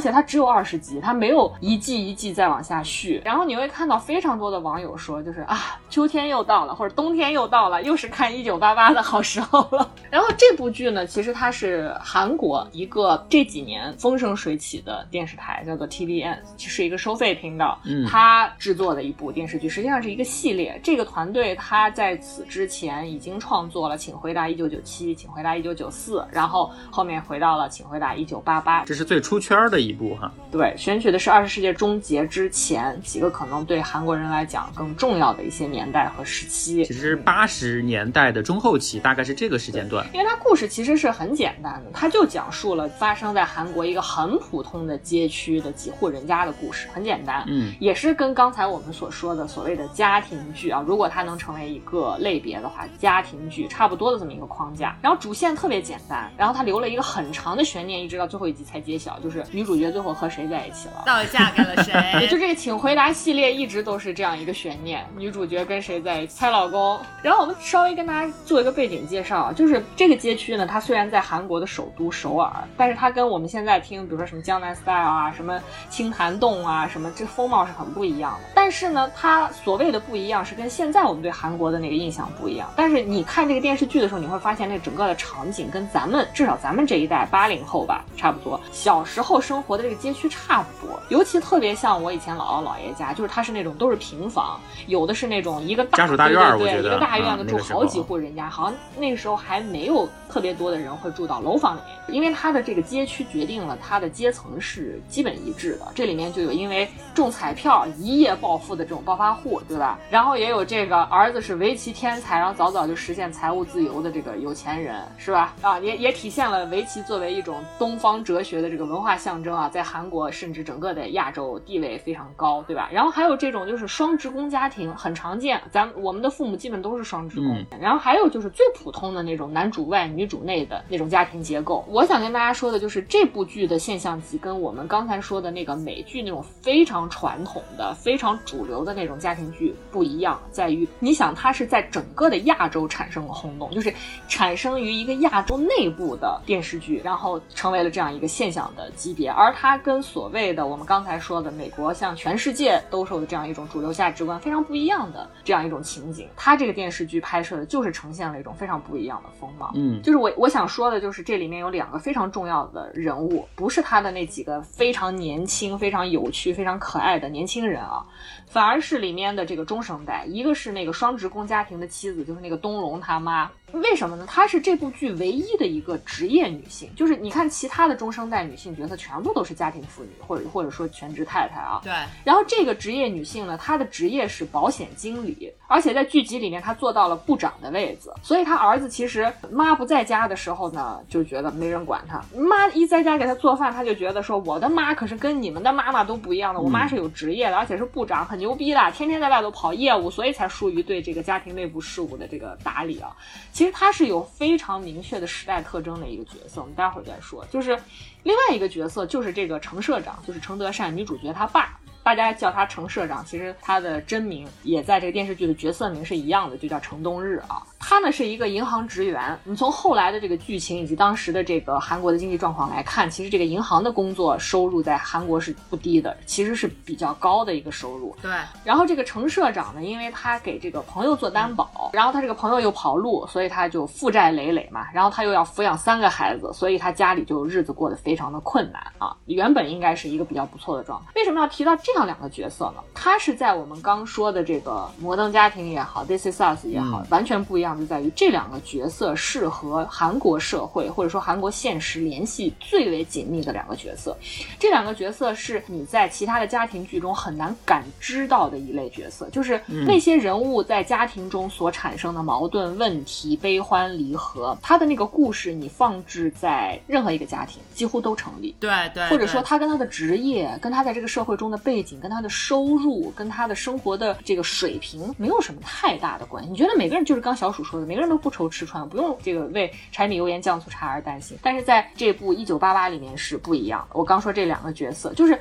且他只有二十集，他没有一季一季再往下续。然后你会看到非常多的网友说，就是啊，秋天又到了，或者冬天又到了，又是看一九八八的好时候了。然后这部剧呢，其实它是韩国一个这几年风生水起的电视台，叫做 TVN，是一个收费频道。嗯，它制作的一部电视剧，实际上是一个系列。这个团队它在此之前已经创作了《请回答一九九七》《请回答一九九四》，然后后面回到了《请回答一九八八》。这是最出圈的一部哈。对，选取的是二十世纪终结之前几个可能对韩国人来讲更重要的一些年代和时期。其实八十年代的中后期，大概是这个时间段。因为它故事其实是很简单的，它就讲述了发生在韩国一个很普通的街区的几户人家的故事，很简单。嗯，也是跟刚才我们所说的所谓的家庭剧啊，如果它能成为一个类别的话，家庭剧差不多的这么一个框架。然后主线特别简单，然后它留了一个很长的悬念，一直到最后一集才揭晓，就是女主角最后和谁在一起了，到底嫁给了谁？也就这个请回答系列一直都是这样一个悬念，女主角跟谁在一起，猜老公。然后我们稍微跟大家做一个背景介绍啊，就是这个街区呢，它虽然在韩国的首都首尔，但是它跟我们现在听，比如说什么江南 style 啊，什么清潭洞啊，什么这风貌是很不一样的。但是呢，它所谓的不一样，是跟现在我们对韩国的那个印象不一样。但是你看这个电视剧的时候，你会发现那整个的场景跟咱们至少咱们这一代八零后吧，差不多，小时候生活的这个街区差不多。尤其特别像我以前姥姥姥爷家，就是它是那种都是平房，有的是那种一个大家属大院儿对对对我觉得一个大院子住好几户人家，好像那个时候还没有特别多的人会住到楼房里面，因为它的这个街区决定了它的阶层是基本一致的。这里面就有因为中彩票一夜暴富的这种暴发户，对吧？然后也有这个儿子是围棋天才，然后早早就实现财务自由的这个有钱人，是吧？啊，也也体现了围棋作为一种东方哲学的这个文化象征啊，在韩国甚至整个的亚洲地位非常高，对吧？然后还有这种就是双职工家庭很常见，咱我们的父母基本都是双职工。嗯然后还有就是最普通的那种男主外女主内的那种家庭结构。我想跟大家说的就是这部剧的现象级跟我们刚才说的那个美剧那种非常传统的、非常主流的那种家庭剧不一样，在于你想它是在整个的亚洲产生了轰动，就是产生于一个亚洲内部的电视剧，然后成为了这样一个现象的级别。而它跟所谓的我们刚才说的美国向全世界兜售的这样一种主流价值观非常不一样的这样一种情景，它这个电视剧拍摄的就是呈现了一种非常不一样的风貌。嗯，就是我我想说说的就是这里面有两个非常重要的人物，不是他的那几个非常年轻、非常有趣、非常可爱的年轻人啊。反而是里面的这个中生代，一个是那个双职工家庭的妻子，就是那个东龙他妈。为什么呢？她是这部剧唯一的一个职业女性。就是你看其他的中生代女性角色，全部都是家庭妇女，或者或者说全职太太啊。对。然后这个职业女性呢，她的职业是保险经理，而且在剧集里面她做到了部长的位置。所以她儿子其实妈不在家的时候呢，就觉得没人管她。妈一在家给她做饭，她就觉得说我的妈可是跟你们的妈妈都不一样的，我妈是有职业的，而且是部长，很牛逼的，天天在外头跑业务，所以才疏于对这个家庭内部事务的这个打理啊。其实他是有非常明确的时代特征的一个角色，我们待会儿再说。就是另外一个角色，就是这个程社长，就是程德善女主角她爸。大家叫他程社长，其实他的真名也在这个电视剧的角色名是一样的，就叫程冬日啊。他呢是一个银行职员。你从后来的这个剧情以及当时的这个韩国的经济状况来看，其实这个银行的工作收入在韩国是不低的，其实是比较高的一个收入。对。然后这个程社长呢，因为他给这个朋友做担保，然后他这个朋友又跑路，所以他就负债累累嘛。然后他又要抚养三个孩子，所以他家里就日子过得非常的困难啊。原本应该是一个比较不错的状态。为什么要提到这？这样两个角色呢，他是在我们刚说的这个摩登家庭也好，This Is Us 也好，完全不一样，就在于这两个角色是和韩国社会或者说韩国现实联系最为紧密的两个角色。这两个角色是你在其他的家庭剧中很难感知到的一类角色，就是那些人物在家庭中所产生的矛盾、问题、悲欢离合，他的那个故事，你放置在任何一个家庭几乎都成立。对对，或者说他跟他的职业，跟他在这个社会中的背景。跟他的收入、跟他的生活的这个水平没有什么太大的关系。你觉得每个人就是刚小鼠说的，每个人都不愁吃穿，不用这个为柴米油盐酱醋茶而担心。但是在这部《一九八八》里面是不一样的。我刚说这两个角色就是。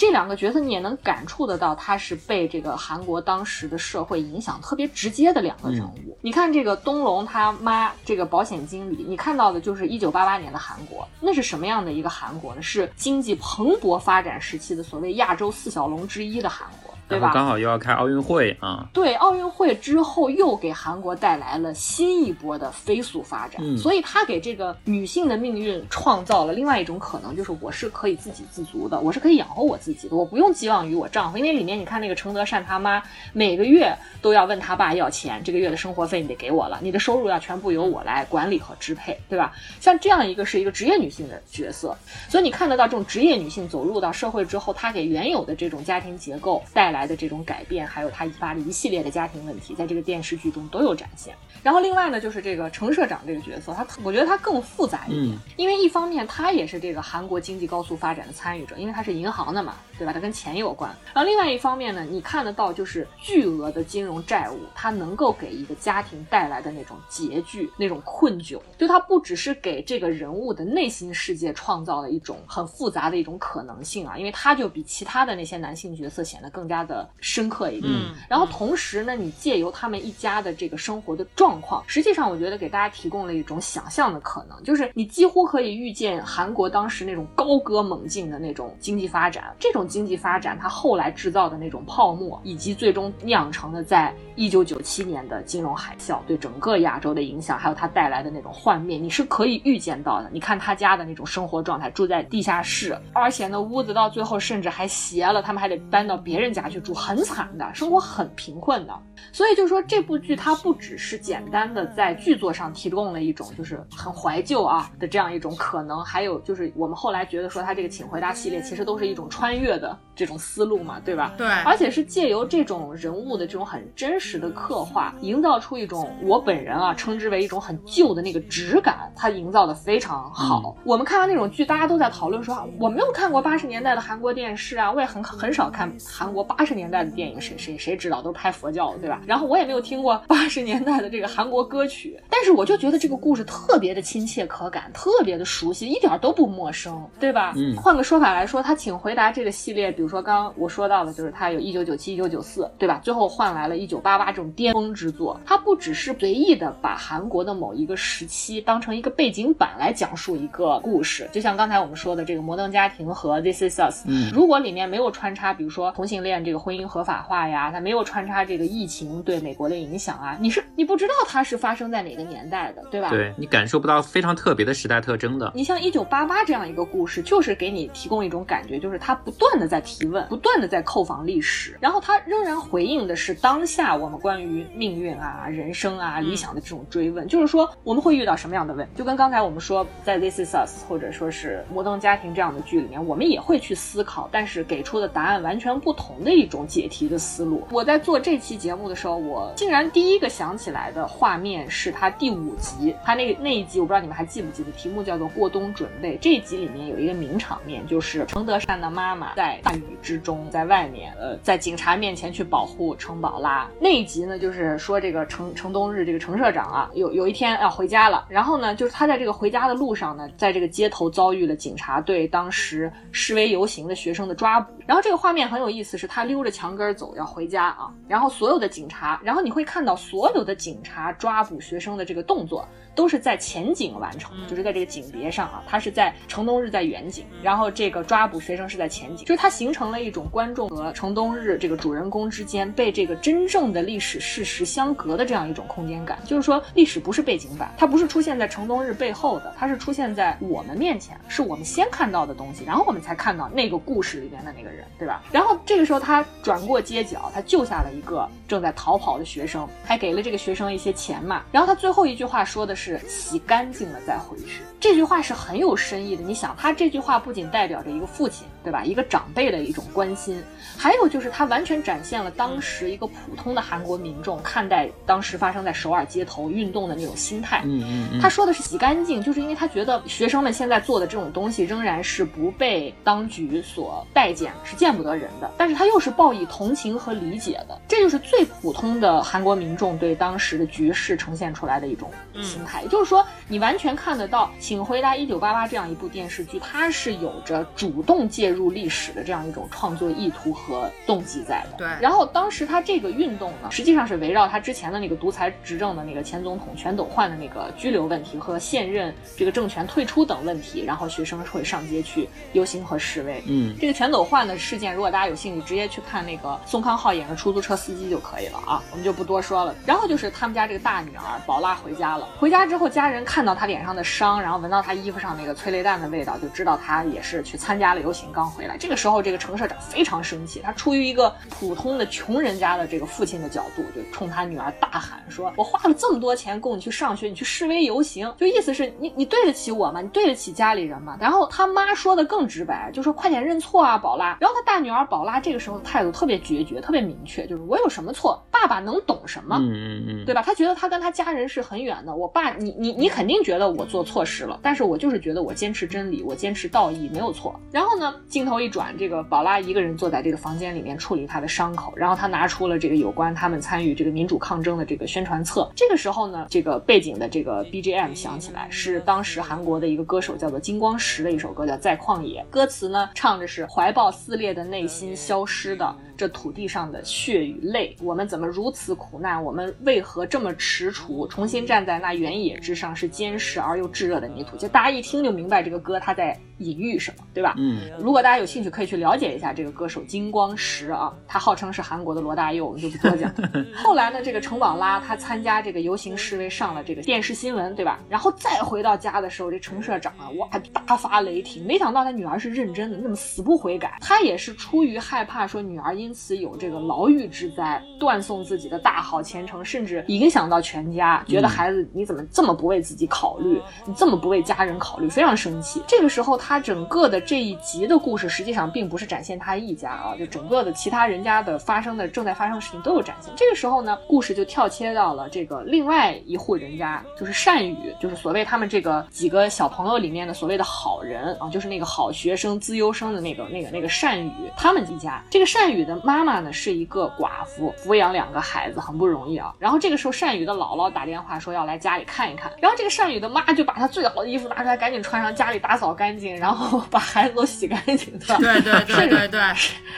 这两个角色你也能感触得到，他是被这个韩国当时的社会影响特别直接的两个人物。你看这个东龙他妈这个保险经理，你看到的就是一九八八年的韩国，那是什么样的一个韩国呢？是经济蓬勃发展时期的所谓亚洲四小龙之一的韩国。对吧？刚好又要开奥运会啊！对，奥运会之后又给韩国带来了新一波的飞速发展，所以他给这个女性的命运创造了另外一种可能，就是我是可以自给自足的，我是可以养活我自己的，我不用寄望于我丈夫。因为里面你看那个程德善他妈每个月都要问他爸要钱，这个月的生活费你得给我了，你的收入要全部由我来管理和支配，对吧？像这样一个是一个职业女性的角色，所以你看得到这种职业女性走入到社会之后，她给原有的这种家庭结构带来。来的这种改变，还有他引发的一系列的家庭问题，在这个电视剧中都有展现。然后另外呢，就是这个程社长这个角色，他我觉得他更复杂一点，因为一方面他也是这个韩国经济高速发展的参与者，因为他是银行的嘛，对吧？他跟钱有关。然后另外一方面呢，你看得到就是巨额的金融债务，它能够给一个家庭带来的那种拮据、那种困窘，就它不只是给这个人物的内心世界创造了一种很复杂的一种可能性啊，因为他就比其他的那些男性角色显得更加的深刻一点。然后同时呢，你借由他们一家的这个生活的状。状况实际上，我觉得给大家提供了一种想象的可能，就是你几乎可以预见韩国当时那种高歌猛进的那种经济发展。这种经济发展，它后来制造的那种泡沫，以及最终酿成的在一九九七年的金融海啸对整个亚洲的影响，还有它带来的那种幻灭，你是可以预见到的。你看他家的那种生活状态，住在地下室，而且呢屋子到最后甚至还斜了，他们还得搬到别人家去住，很惨的生活，很贫困的。所以就说这部剧它不只是简。简单的在剧作上提供了一种就是很怀旧啊的这样一种可能，还有就是我们后来觉得说它这个请回答系列其实都是一种穿越的这种思路嘛，对吧？对，而且是借由这种人物的这种很真实的刻画，营造出一种我本人啊称之为一种很旧的那个质感，它营造的非常好。我们看完那种剧，大家都在讨论说我没有看过八十年代的韩国电视啊，我也很很少看韩国八十十年代的电影，谁谁谁知道都是拍佛教的，对吧？然后我也没有听过八十年代的这个韩国歌曲，但是我就觉得这个故事特别的亲切可感，特别的熟悉，一点都不陌生，对吧？嗯换个说法来说，他请回答这个系列，比如说刚刚我说到的，就是他有一九九七、一九九四，对吧？最后换来了一九八八这种巅峰之作，他不只是随意的把韩国的某一个时期当成一个背景板来讲述一个故事，就像刚才我们说的这个《摩登家庭》和《This Is Us》，嗯如果里面没有穿插，比如说同性恋这个婚姻合法化呀，它没有穿插这个疫情对美国的影响啊，你是你不知道它是发生在哪个年代的，对吧？对你感受不到非常特别的时代特征的。你像一九八八这样一个故事，就是给你提供一种感觉，就是它不断的在提问，不断的在叩访历史，然后它仍然回应的是当下我们关于命运啊、人生啊、理想的这种追问。就是说，我们会遇到什么样的问题？就跟刚才我们说，在《This Is Us》或者说是《摩登家庭》这样的剧里面，我们也会去思考，但是给出的答案完全不同的一种解题的思路。我在做这期节目的时候，我竟然第一个想起来的画面是他第五集，他那那一集我不知道你们还记不记得，题目叫做“过冬准备”。这一集里面有一个名场面，就是程德善的妈妈在大雨之中，在外面，呃，在警察面前去保护程宝拉。那一集呢，就是说这个程程冬日这个程社长啊，有有一天要回家了，然后呢，就是他在这个回家的路上呢，在这个街头遭遇了警察对当时示威游行的学生的抓捕。然后这个画面很有意思，是他溜着墙根走要回家啊，然后所有的警察，然后你会看到所有的警察抓捕学生的这个动作。都是在前景完成的，就是在这个景别上啊，他是在城东日在远景，然后这个抓捕学生是在前景，就是它形成了一种观众和城东日这个主人公之间被这个真正的历史事实相隔的这样一种空间感。就是说，历史不是背景板，它不是出现在城东日背后的，它是出现在我们面前，是我们先看到的东西，然后我们才看到那个故事里面的那个人，对吧？然后这个时候他转过街角，他救下了一个正在逃跑的学生，还给了这个学生一些钱嘛。然后他最后一句话说的是。洗干净了再回去，这句话是很有深意的。你想，他这句话不仅代表着一个父亲，对吧？一个长辈的一种关心，还有就是他完全展现了当时一个普通的韩国民众看待当时发生在首尔街头运动的那种心态。嗯嗯嗯，他说的是洗干净，就是因为他觉得学生们现在做的这种东西仍然是不被当局所待见，是见不得人的。但是他又是报以同情和理解的，这就是最普通的韩国民众对当时的局势呈现出来的一种心态。也就是说，你完全看得到《请回答一九八八》这样一部电视剧，它是有着主动介入历史的这样一种创作意图和动机在的。对然后当时他这个运动呢，实际上是围绕他之前的那个独裁执政的那个前总统全斗焕的那个拘留问题和现任这个政权退出等问题，然后学生会上街去游行和示威。嗯这个全斗焕的事件，如果大家有兴趣，直接去看那个宋康昊演的出租车司机就可以了啊，我们就不多说了。然后就是他们家这个大女儿宝拉回家了，回家之后，家人看到她脸上的伤，然后闻到她衣服上那个催泪弹的味道，就知道她也是去参加了游行，刚回来。这个时候，这个程社长非常生气，他出于一个普通的穷人家的这个父亲的角度，就冲他女儿大喊说：“我花了这么多钱供你去上学，你去示威游行，就意思是你你对得起我吗？你对得起家里人吗？”然后他妈说的更直白，就说：“快点认错啊，宝拉。”然后他大女儿宝拉这个时候态度特别决绝，特别明确，就是我有什么错，爸爸能懂什么？嗯嗯嗯，对吧？他觉得他跟他家人是很远的。我爸，你你你肯定觉得我做错事了，但是我就是觉得我坚持真理，我坚持道义没有错。然后呢，镜头一转，这个宝拉一个人坐在这个房间里面处理他的伤口，然后他拿出了这个有关他们参与这个民主抗争的这个宣传册。这个时候呢，这个背景的这个 BGM 响起来，是当时韩国的一个歌手叫做金光石的一首歌，叫《在旷野》。歌词呢唱的是怀抱撕裂的内心，消失的这土地上的血与泪，我们怎么如此苦难？我们为何这么踟蹰？重新站在那原野之上，是坚实而又炙热的泥土。就大家一听就明白这个歌它在隐喻什么，对吧？嗯如果大家有兴趣，可以去了解一下这个歌手金光石啊，他号称是韩国的罗大佑，我们就不多讲。后来呢，这个程宝拉他参加这个游行示威，上了这个电视新闻，对吧？然后再回到家的时候，这程社长啊，哇，大发雷霆，没想到他女儿是认真的，你怎么死不悔改？他也是出于害怕说女儿因此有这个牢狱之灾，断送自己的大好前程，甚至影响到全家，觉得孩子你怎么这么不为自己考虑，你这么不为家人考虑，非常生气。这个时候，他整个的这一集的故事，实际上并不是展现他一家啊，就整个的其他人家的发生的正在发生的事情都有展现。这个时候呢，故事就跳切到了这个另外一户人家，就是善宇，就是所谓他们这个几个小朋友里面的所谓的好人啊，就是那个好学生、资优生的那个、那个、那个善宇，他们一家。这个善宇的妈妈呢是一个寡妇，抚养两个孩子很不容易啊。然后这个时候善宇的姥姥打电话说要来家里看一看，然后这个善宇的妈就把她最好的衣服拿出来，赶紧穿上，家里打扫干净，然后把孩子都洗干净，对吧？对对对对对，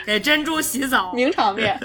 给珍珠洗澡，名场面。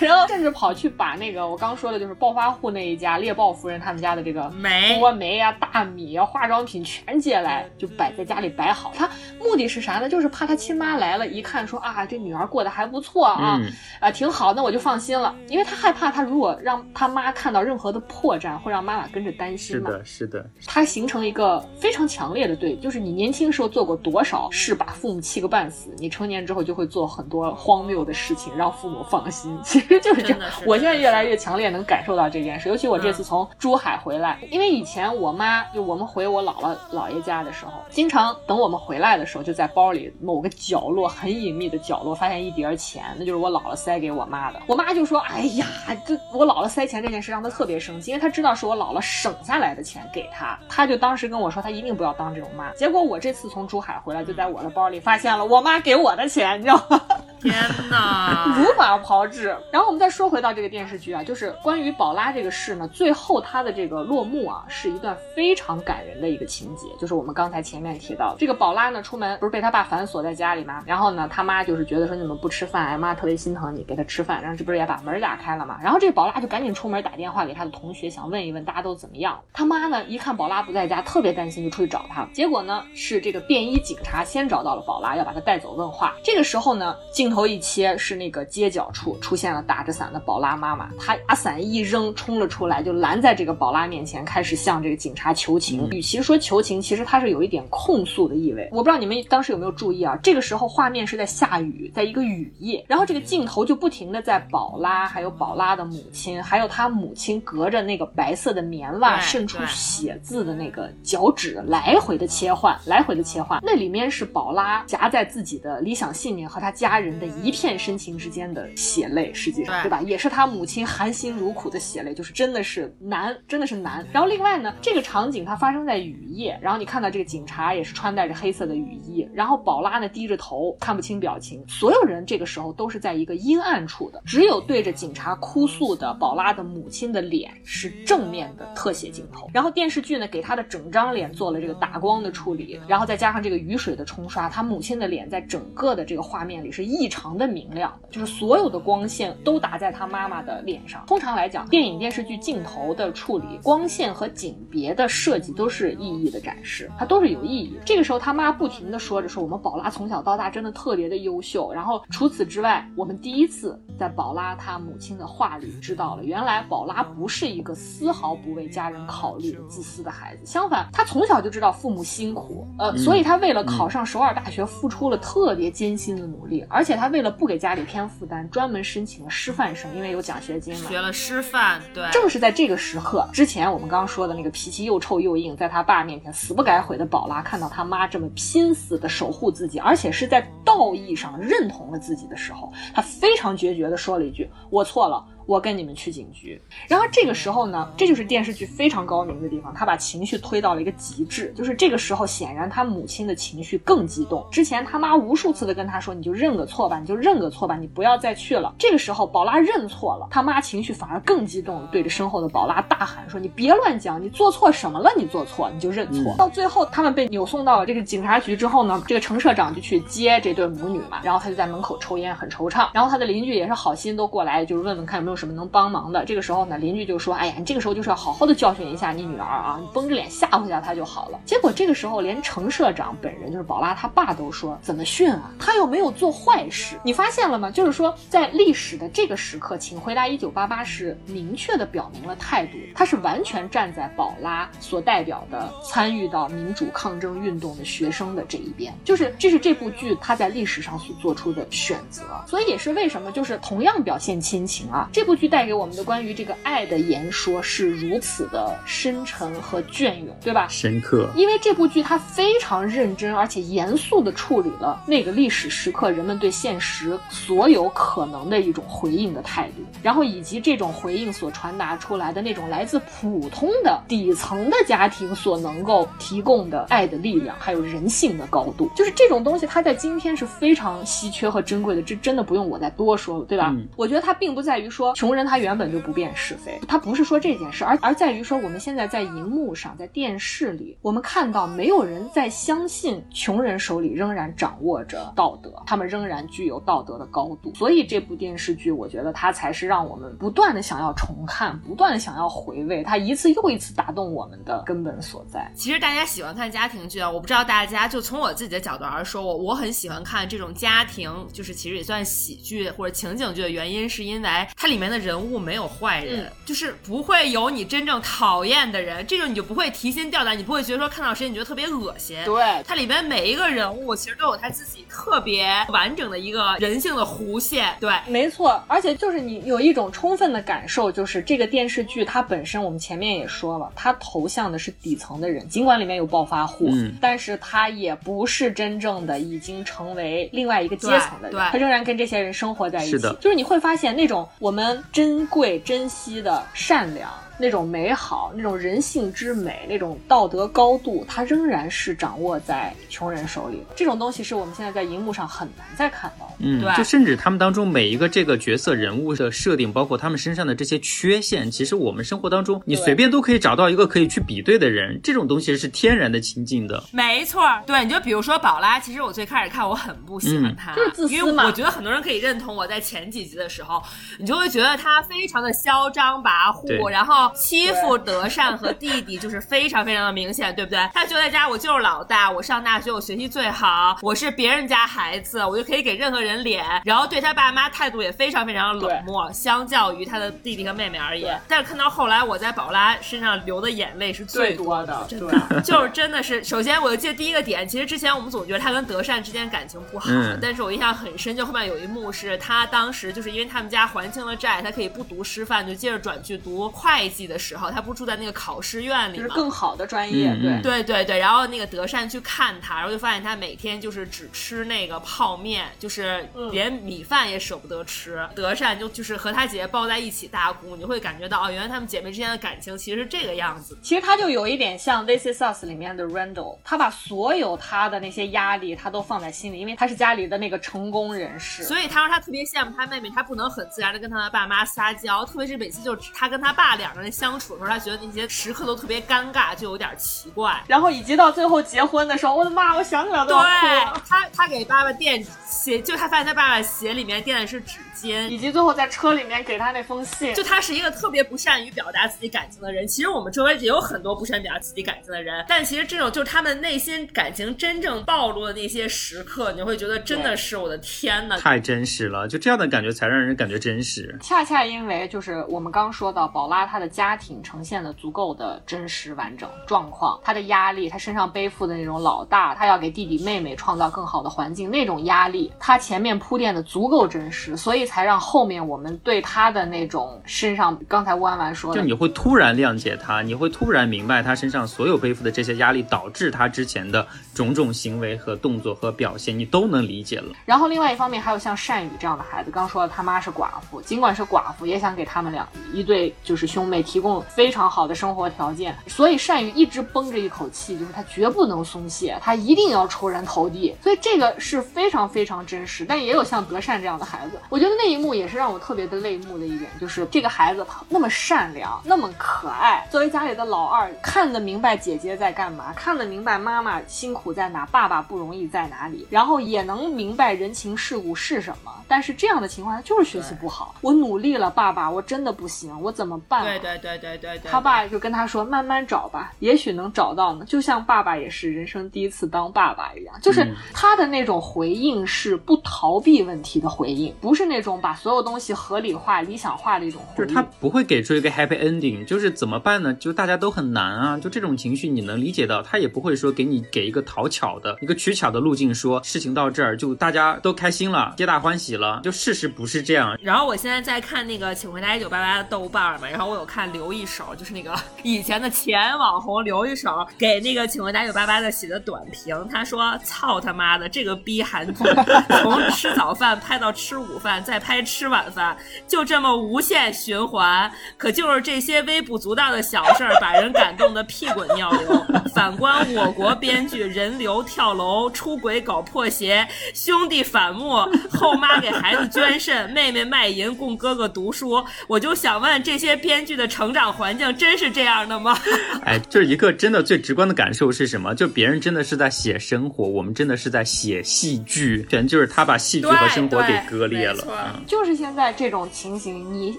然后甚至跑去把那个我刚说的就是暴发户那一家猎豹夫人他们家的这个煤、锅煤呀、大米啊、化妆品全接来，就摆在家里摆好。他目的是啥呢？就是怕他亲妈来了，一看说啊，这女儿过得还不错啊，啊挺好，那我就放心了。因为他害怕他如果让他妈看到任何的破绽，会让妈妈跟着担心嘛。是的，是的。他形成了一个非常强烈的对，就是你年轻时候做过多少事把父母气个半死，你成年之后就会做很多荒谬的事情让父母放心。其实就是这样。我现在越来越强烈能感受到这件事，尤其我这次从珠海回来，因为以前我妈就我们回我姥姥姥爷家的时候，经常等我们回来的时候，就在包里某个角落很隐秘的角落发现一叠钱，那就是我姥姥塞给我妈的。我妈就说：“哎呀，这我姥姥塞钱这件事让她特别生气，因为她知道是我姥姥省下来的钱给她，她就当时跟我说她一定不要当这种妈。结果我这次从珠海回来，就在我的包里发现了我妈给我的钱，你知道吗？天哪，如法炮制。然后我们再说回到这个电视剧啊，就是关于宝拉这个事呢，最后它的这个落幕啊，是一段非常感人的一个情节，就是我们刚才前面提到，这个宝拉呢出门不是被他爸反锁在家里吗？然后呢，他妈就是觉得说你怎么不吃饭？哎妈特别心疼你，给他吃饭。然后这不是也把门打开了嘛？然后这个宝拉就赶紧出门打电话给他的同学，想问一问大家都怎么样。他妈呢一看宝拉不在家，特别担心，就出去找他。结果呢是这个便衣警察先找到了宝拉，要把他带走问话。这个时候呢镜头一切是那个街角处出现了打着伞的宝拉妈妈，她把伞一扔冲了出来，就拦在这个宝拉面前，开始向这个警察求情。与其说求情，其实他是有一点控诉的意味。我不知道你们当时有没有注意啊？这个时候画面是在下雨，在一个雨夜，然后这个镜头就不停的在宝拉，还有宝拉的母亲，还有他母亲隔着那个白色的棉袜渗出血渍的那个脚趾来回的切换，来回的切换。那里面是宝拉夹在自己的理想信念和他家人的一片深情之间的血泪，实际上对吧？也是他母亲含辛茹苦的血泪，就是真的是难，真的是难。然后另外呢，这个场景它发生在雨夜，然后你看到这个警察也是穿戴着黑色的雨衣，然后宝拉呢低着头看不清表情，所有人这个时候都是在一个阴暗处的，只有对着警察哭诉的宝拉的母亲的脸是正面的特写镜头。然后电视剧呢给她的整张脸做了这个打光的处理，然后再加上这个雨水的冲刷，她母亲的脸在整个的这个画面里是异常的明亮，就是所有的光线都打在她妈妈的脸上。通常来讲，电影电视剧镜头的处理、光线和景别的设计都是意义的展示，它都是有意义。这个时候他妈不停的说着说我们宝拉从小到大真的特别的优秀，然后除此之外，们第一次在宝拉她母亲的话里知道了，原来宝拉不是一个丝毫不为家人考虑的自私的孩子，相反，她从小就知道父母辛苦，呃，所以她为了考上首尔大学付出了特别艰辛的努力，而且她为了不给家里添负担，专门申请了师范生，因为有奖学金嘛，学了师范，对，正是在这个时刻之前，我们刚刚说的那个脾气又臭又硬，在他爸面前死不改悔的宝拉，看到他妈这么拼死的守护自己，而且是在道义上认同了自己的时候，他非常决绝地说了一句：“我错了。”我跟你们去警局，然后这个时候呢，这就是电视剧非常高明的地方，他把情绪推到了一个极致，就是这个时候显然他母亲的情绪更激动。之前他妈无数次的跟他说，你就认个错吧，你就认个错吧，你不要再去了。这个时候宝拉认错了，他妈情绪反而更激动，对着身后的宝拉大喊说：“你别乱讲，你做错什么了？你做错你就认错。”到最后他们被扭送到了这个警察局之后呢，这个程社长就去接这对母女嘛，然后他就在门口抽烟很惆怅，然后他的邻居也是好心都过来就是问问看有没有有什么能帮忙的。这个时候呢，邻居就说：“哎呀，你这个时候就是要好好的教训一下你女儿啊，你绷着脸吓唬一下她就好了。”结果这个时候连程社长本人就是宝拉他爸都说：“怎么训啊？他又没有做坏事。”你发现了吗？就是说在历史的这个时刻，请回答一九八八是明确的表明了态度，他是完全站在宝拉所代表的参与到民主抗争运动的学生的这一边，就是这是这部剧他在历史上所做出的选择。所以也是为什么就是同样表现亲情啊，这这部剧带给我们的关于这个爱的言说是如此的深沉和隽永，对吧？深刻。因为这部剧它非常认真而且严肃地处理了那个历史时刻人们对现实所有可能的一种回应的态度，然后以及这种回应所传达出来的那种来自普通的底层的家庭所能够提供的爱的力量，还有人性的高度，就是这种东西，它在今天是非常稀缺和珍贵的。这真的不用我再多说了，对吧？嗯我觉得它并不在于说穷人他原本就不辨是非，他不是说这件事，而而在于说我们现在在荧幕上，在电视里，我们看到没有人在相信穷人手里仍然掌握着道德，他们仍然具有道德的高度。所以这部电视剧，我觉得它才是让我们不断的想要重看，不断的想要回味，它一次又一次打动我们的根本所在。其实大家喜欢看家庭剧啊，我不知道大家就从我自己的角度而说，我我很喜欢看这种家庭，就是其实也算喜剧或者情景剧的原因，是因为它里面的人物没有坏人，嗯就是不会有你真正讨厌的人，这种你就不会提心吊胆，你不会觉得说看到谁你觉得特别恶心。对，它里面每一个人物其实都有他自己特别完整的一个人性的弧线，对。没错，而且就是你有一种充分的感受，就是这个电视剧它本身，我们前面也说了，它投向的是底层的人，尽管里面有暴发户，嗯但是它也不是真正的已经成为另外一个阶层的人，对对他仍然跟这些人生活在一起。是的就是你会发现那种我们珍贵、珍惜的善良。那种美好、那种人性之美、那种道德高度，它仍然是掌握在穷人手里。这种东西是我们现在在荧幕上很难再看到的。嗯对，就甚至他们当中每一个这个角色人物的设定，包括他们身上的这些缺陷，其实我们生活当中你随便都可以找到一个可以去比对的人，这种东西是天然的亲近的。没错儿，对，你就比如说宝拉，其实我最开始看我很不喜欢她，嗯就是自私因为我觉得很多人可以认同我在前几集的时候，你就会觉得她非常的嚣张跋扈，然后欺负德善和弟弟就是非常非常的明显，对不对？他就在家我就是老大，我上大学我学习最好，我是别人家孩子，我就可以给任何人脸，然后对他爸妈态度也非常非常的冷漠，相较于他的弟弟和妹妹而言。但是看到后来我在宝拉身上流的眼泪是最多的，真对的 就是真的是，首先我就记得第一个点，其实之前我们总觉得他跟德善之间感情不好，嗯但是我印象很深，就后面有一幕是他当时就是因为他们家还清了债，他可以不读师范，就接着转去读会计的时候，他不住在那个考试院里吗？就是更好的专业，对。对对对，然后那个德善去看他，然后就发现他每天就是只吃那个泡面，就是嗯连米饭也舍不得吃。德善就就是和他姐姐抱在一起大哭，你会感觉到哦，原来她们姐妹之间的感情其实是这个样子。其实他就有一点像《This Is Us》里面的 Randall，他把所有他的那些压力他都放在心里，因为他是家里的那个成功人士。所以他说他特别羡慕他妹妹，他不能很自然的跟他的爸妈撒娇，特别是每次就是他跟他爸两个人相处的时候，他觉得那些时刻都特别尴尬，就有点奇怪。然后以及到最后结婚的时候，我的妈，我想起来都对要哭了。他，他给爸爸垫鞋，就他发现他爸爸鞋里面垫的是纸巾，以及最后在车里面给他那封信，就他是一个特别不善于表达自己感情的人。其实我们周围也有很多不善表达自己感情的人，但其实这种就是他们内心感情真正暴露的那些时刻，你会觉得真的是我的天呐！太真实了，就这样的感觉才让人感觉真实。恰恰因为就是我们刚说到宝拉她的家庭呈现的足够的真实完整状况，他的压力，他身上背负的那种老大，他要给弟弟妹妹创造更好的环境那种压力，他前面铺垫的足够真实，所以才让后面我们对他的那种身上，刚才弯弯说的，就你会突然谅解他，你会突然明白他身上所有背负的这些压力，导致他之前的种种行为和动作和表现，你都能理解了。然后另外一方面还有像善宇这样的孩子，刚说了他妈是寡妇，尽管是寡妇，也想给他们俩一对就是兄妹提供非常好的生活条件，所以善宇一直绷着一口气，就是他绝不能松懈，他一定要出人头地。所以这个是非常非常真实，但也有像德善这样的孩子，我觉得那一幕也是让我特别的泪目的一点，就是这个孩子他那么善良，那么可爱，作为家里的老二，看得明白姐姐在干嘛，看得明白妈妈辛苦在哪，爸爸不容易在哪里，然后也能明白人情世故是什么。但是这样的情况，他就是学习不好，我努力了，爸爸，我真的不行，我怎么办？对对对对对对对，他爸就跟他说：“慢慢找吧，也许能找到呢。”就像爸爸也是人生第一次当爸爸一样，就是他的那种回应是不逃避问题的回应，不是那种把所有东西合理化、理想化的一种回应。就是他不会给出一个 happy ending，就是怎么办呢？就大家都很难啊，就这种情绪你能理解到，他也不会说给你给一个讨巧的一个取巧的路径，说事情到这儿就大家都开心了，皆大欢喜了。就事实不是这样。然后我现在在看那个《请回答一九八八》的豆瓣嘛，然后我有看刘一手，就是那个 以前的前网红留一手给那个《请回答一九八八》的写的短评，他说：“操他妈的，这个逼韩剧 从吃早饭拍到吃午饭，再拍吃晚饭，就这么无限循环。可就是这些微不足道的小事儿，把人感动的屁滚尿流。反观我国编剧，人流跳楼、出轨搞破鞋，兄弟反目，后妈给孩子捐肾，妹妹卖淫供哥哥读书。我就想问，这些编剧的成长环境真是这样的吗？哎，就是一个真的最直观的感受是什么？就别人真的是在写生活，我们真的是在写戏剧，全就是他把戏剧和生活给割裂了。嗯，就是现在这种情形，你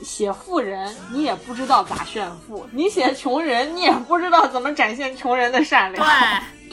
写富人，你也不知道咋炫富；你写穷人，你也不知道怎么展现穷人的善良。对。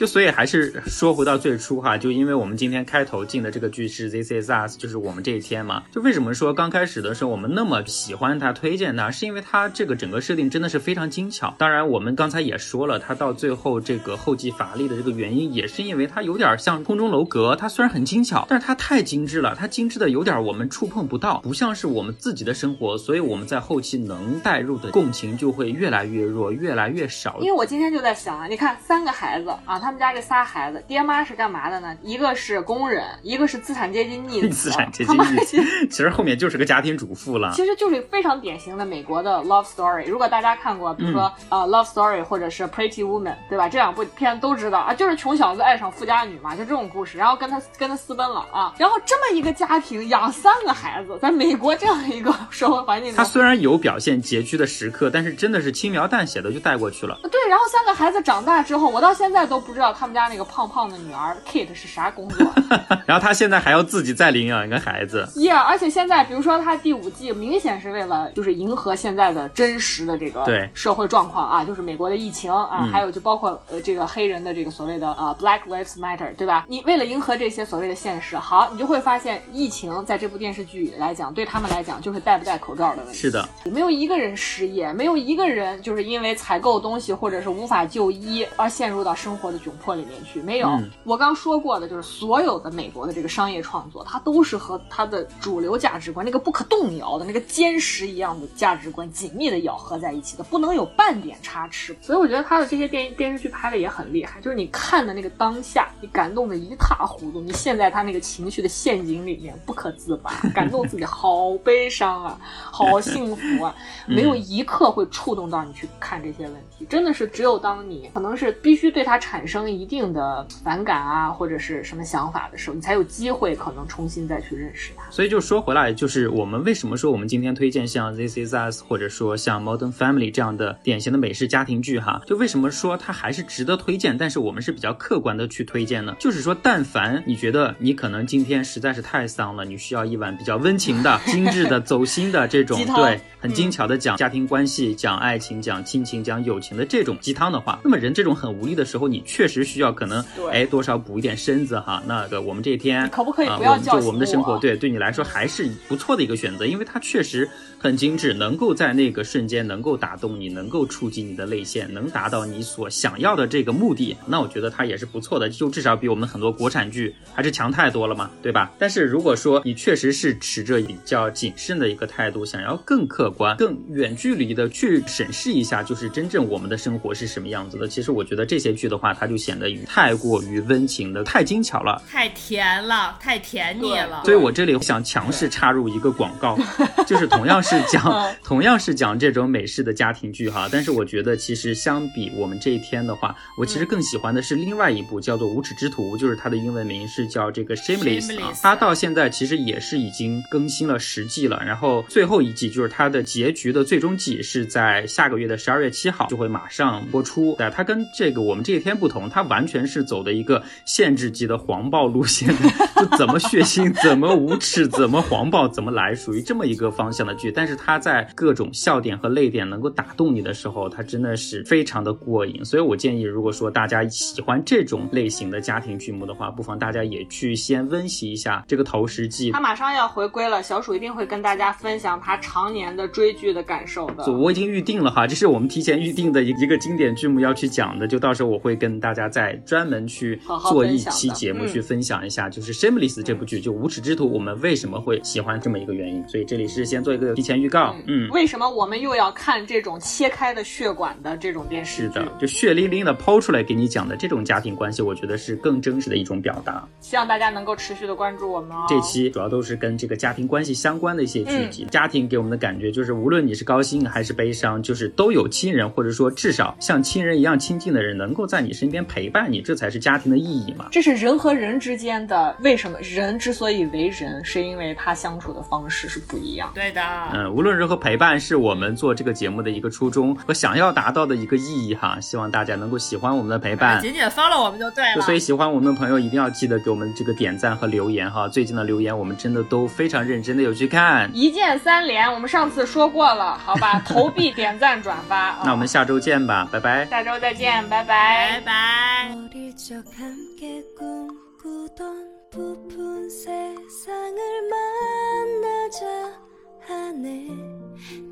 就所以还是说回到最初哈，就因为我们今天开头进的这个剧是 This Is Us，就是我们这一天嘛。就为什么说刚开始的时候我们那么喜欢它、推荐它，是因为它这个整个设定真的是非常精巧。当然，我们刚才也说了，它到最后这个后继乏力的这个原因，也是因为它有点像空中楼阁。它虽然很精巧，但是它太精致了，它精致的有点我们触碰不到，不像是我们自己的生活。所以我们在后期能带入的共情就会越来越弱，越来越少。因为我今天就在想啊，你看三个孩子啊，他。他们家这仨孩子，爹妈是干嘛的呢？一个是工人，一个是资产阶级逆子。资产阶级逆子，其实后面就是个家庭主妇了。其实就是非常典型的美国的 love story。如果大家看过，比如说呃 love story 或者是 Pretty Woman，对吧？这两部片都知道啊，就是穷小子爱上富家女嘛，就这种故事，然后跟他跟他私奔了啊。然后这么一个家庭养三个孩子，在美国这样一个社会环境，他虽然有表现拮据的时刻，但是真的是轻描淡写的就带过去了。对，然后三个孩子长大之后，我到现在都不知道。知道他们家那个胖胖的女儿 Kate 是啥工作？然后他现在还要自己再领养一个孩子。Yeah，而且现在比如说他第五季明显是为了就是迎合现在的真实的这个对社会状况啊，就是美国的疫情啊，还有就包括呃这个黑人的这个所谓的呃 Black Lives Matter，对吧？你为了迎合这些所谓的现实，好，你就会发现疫情在这部电视剧来讲，对他们来讲就是戴不戴口罩的问题。是的，没有一个人失业，没有一个人就是因为采购东西或者是无法就医而陷入到生活的窘。迫里面去没有，我刚说过的，就是所有的美国的这个商业创作，它都是和它的主流价值观那个不可动摇的那个坚实一样的价值观紧密的咬合在一起的，不能有半点差池。所以我觉得他的这些电电视剧拍的也很厉害，就是你看的那个当下，你感动的一塌糊涂，你陷在他那个情绪的陷阱里面不可自拔，感动自己，好悲伤啊，好幸福啊，没有一刻会触动到你去看这些问题，真的是只有当你可能是必须对他产生。一定的反感啊，或者是什么想法的时候，你才有机会可能重新再去认识它。所以就说回来，就是我们为什么说我们今天推荐像《This Is Us》或者说像《Modern Family》这样的典型的美式家庭剧哈？就为什么说它还是值得推荐？但是我们是比较客观的去推荐呢？就是说，但凡你觉得你可能今天实在是太丧了，你需要一碗比较温情的、精致的、走心的这种对很精巧的讲家庭关系、讲爱情、讲亲情、讲友情的这种鸡汤的话，那么人这种很无力的时候，你确实。需要可能哎多少补一点身子哈，那个我们这一天可不可以不要就我们的生活对对你来说还是不错的一个选择，因为它确实很精致，能够在那个瞬间能够打动你，能够触及你的泪腺，能达到你所想要的这个目的。那我觉得它也是不错的，就至少比我们很多国产剧还是强太多了嘛，对吧？但是如果说你确实是持着比较谨慎的一个态度，想要更客观、更远距离的去审视一下，就是真正我们的生活是什么样子的。其实我觉得这些剧的话，它就显。得太过于温情的，太精巧了，太甜了，太甜腻了。所以我这里想强势插入一个广告，就是同样是讲同样是讲这种美式的家庭剧哈，但是我觉得其实相比我们这一天的话，我其实更喜欢的是另外一部叫做《无耻之徒》，就是它的英文名是叫这个 Shameless 啊。它到现在其实也是已经更新了十季了，然后最后一季就是它的结局的最终季是在下个月的十二月七号就会马上播出。但它跟这个我们这一天不同。同，它完全是走的一个限制级的黄暴路线，就怎么血腥，怎么无耻，怎么黄暴，怎么来，属于这么一个方向的剧。但是它在各种笑点和泪点能够打动你的时候，它真的是非常的过瘾。所以我建议，如果说大家喜欢这种类型的家庭剧目的话，不妨大家也去先温习一下这个《投石记》。他马上要回归了，小鼠一定会跟大家分享他常年的追剧的感受的。我已经预定了哈，这是我们提前预定的一一个经典剧目要去讲的，就到时候我会跟大家再专门去做一期节目去分享一下，就是《Shameless》这部剧，就《无耻之徒》，我们为什么会喜欢这么一个原因。所以这里是先做一个提前预告，嗯，为什么我们又要看这种切开的血管的这种电视剧？是的，就血淋淋的抛出来给你讲的这种家庭关系，我觉得是更真实的一种表达。希望大家能够持续的关注我们哦。这期主要都是跟这个家庭关系相关的一些剧集，家庭给我们的感觉就是，无论你是高兴还是悲伤，就是都有亲人，或者说至少像亲人一样亲近的人，能够在你身边陪伴你，这才是家庭的意义嘛。这是人和人之间的，为什么人之所以为人，是因为他相处的方式是不一样。对的，嗯，无论如何，陪伴是我们做这个节目的一个初衷和想要达到的一个意义哈。希望大家能够喜欢我们的陪伴，紧紧 follow 我们就对了。所以喜欢我们的朋友一定要记得给我们这个点赞和留言哈。最近的留言我们真的都非常认真的有去看，一键三连，我们上次说过了，好吧？投币、点赞、转发。那我们下周见吧，拜拜。下周再见，拜拜，拜拜。 아. 어릴 적 함께 꿈꾸던 부푼 세상을 만나자 하네.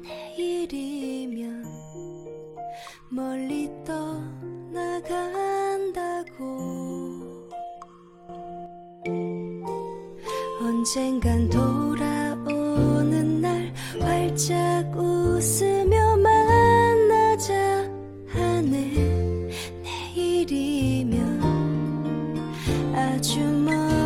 내일이면 멀리 떠나간다고. 언젠간 돌아오는 날 활짝 웃으며 만나자 하네. 寂寞。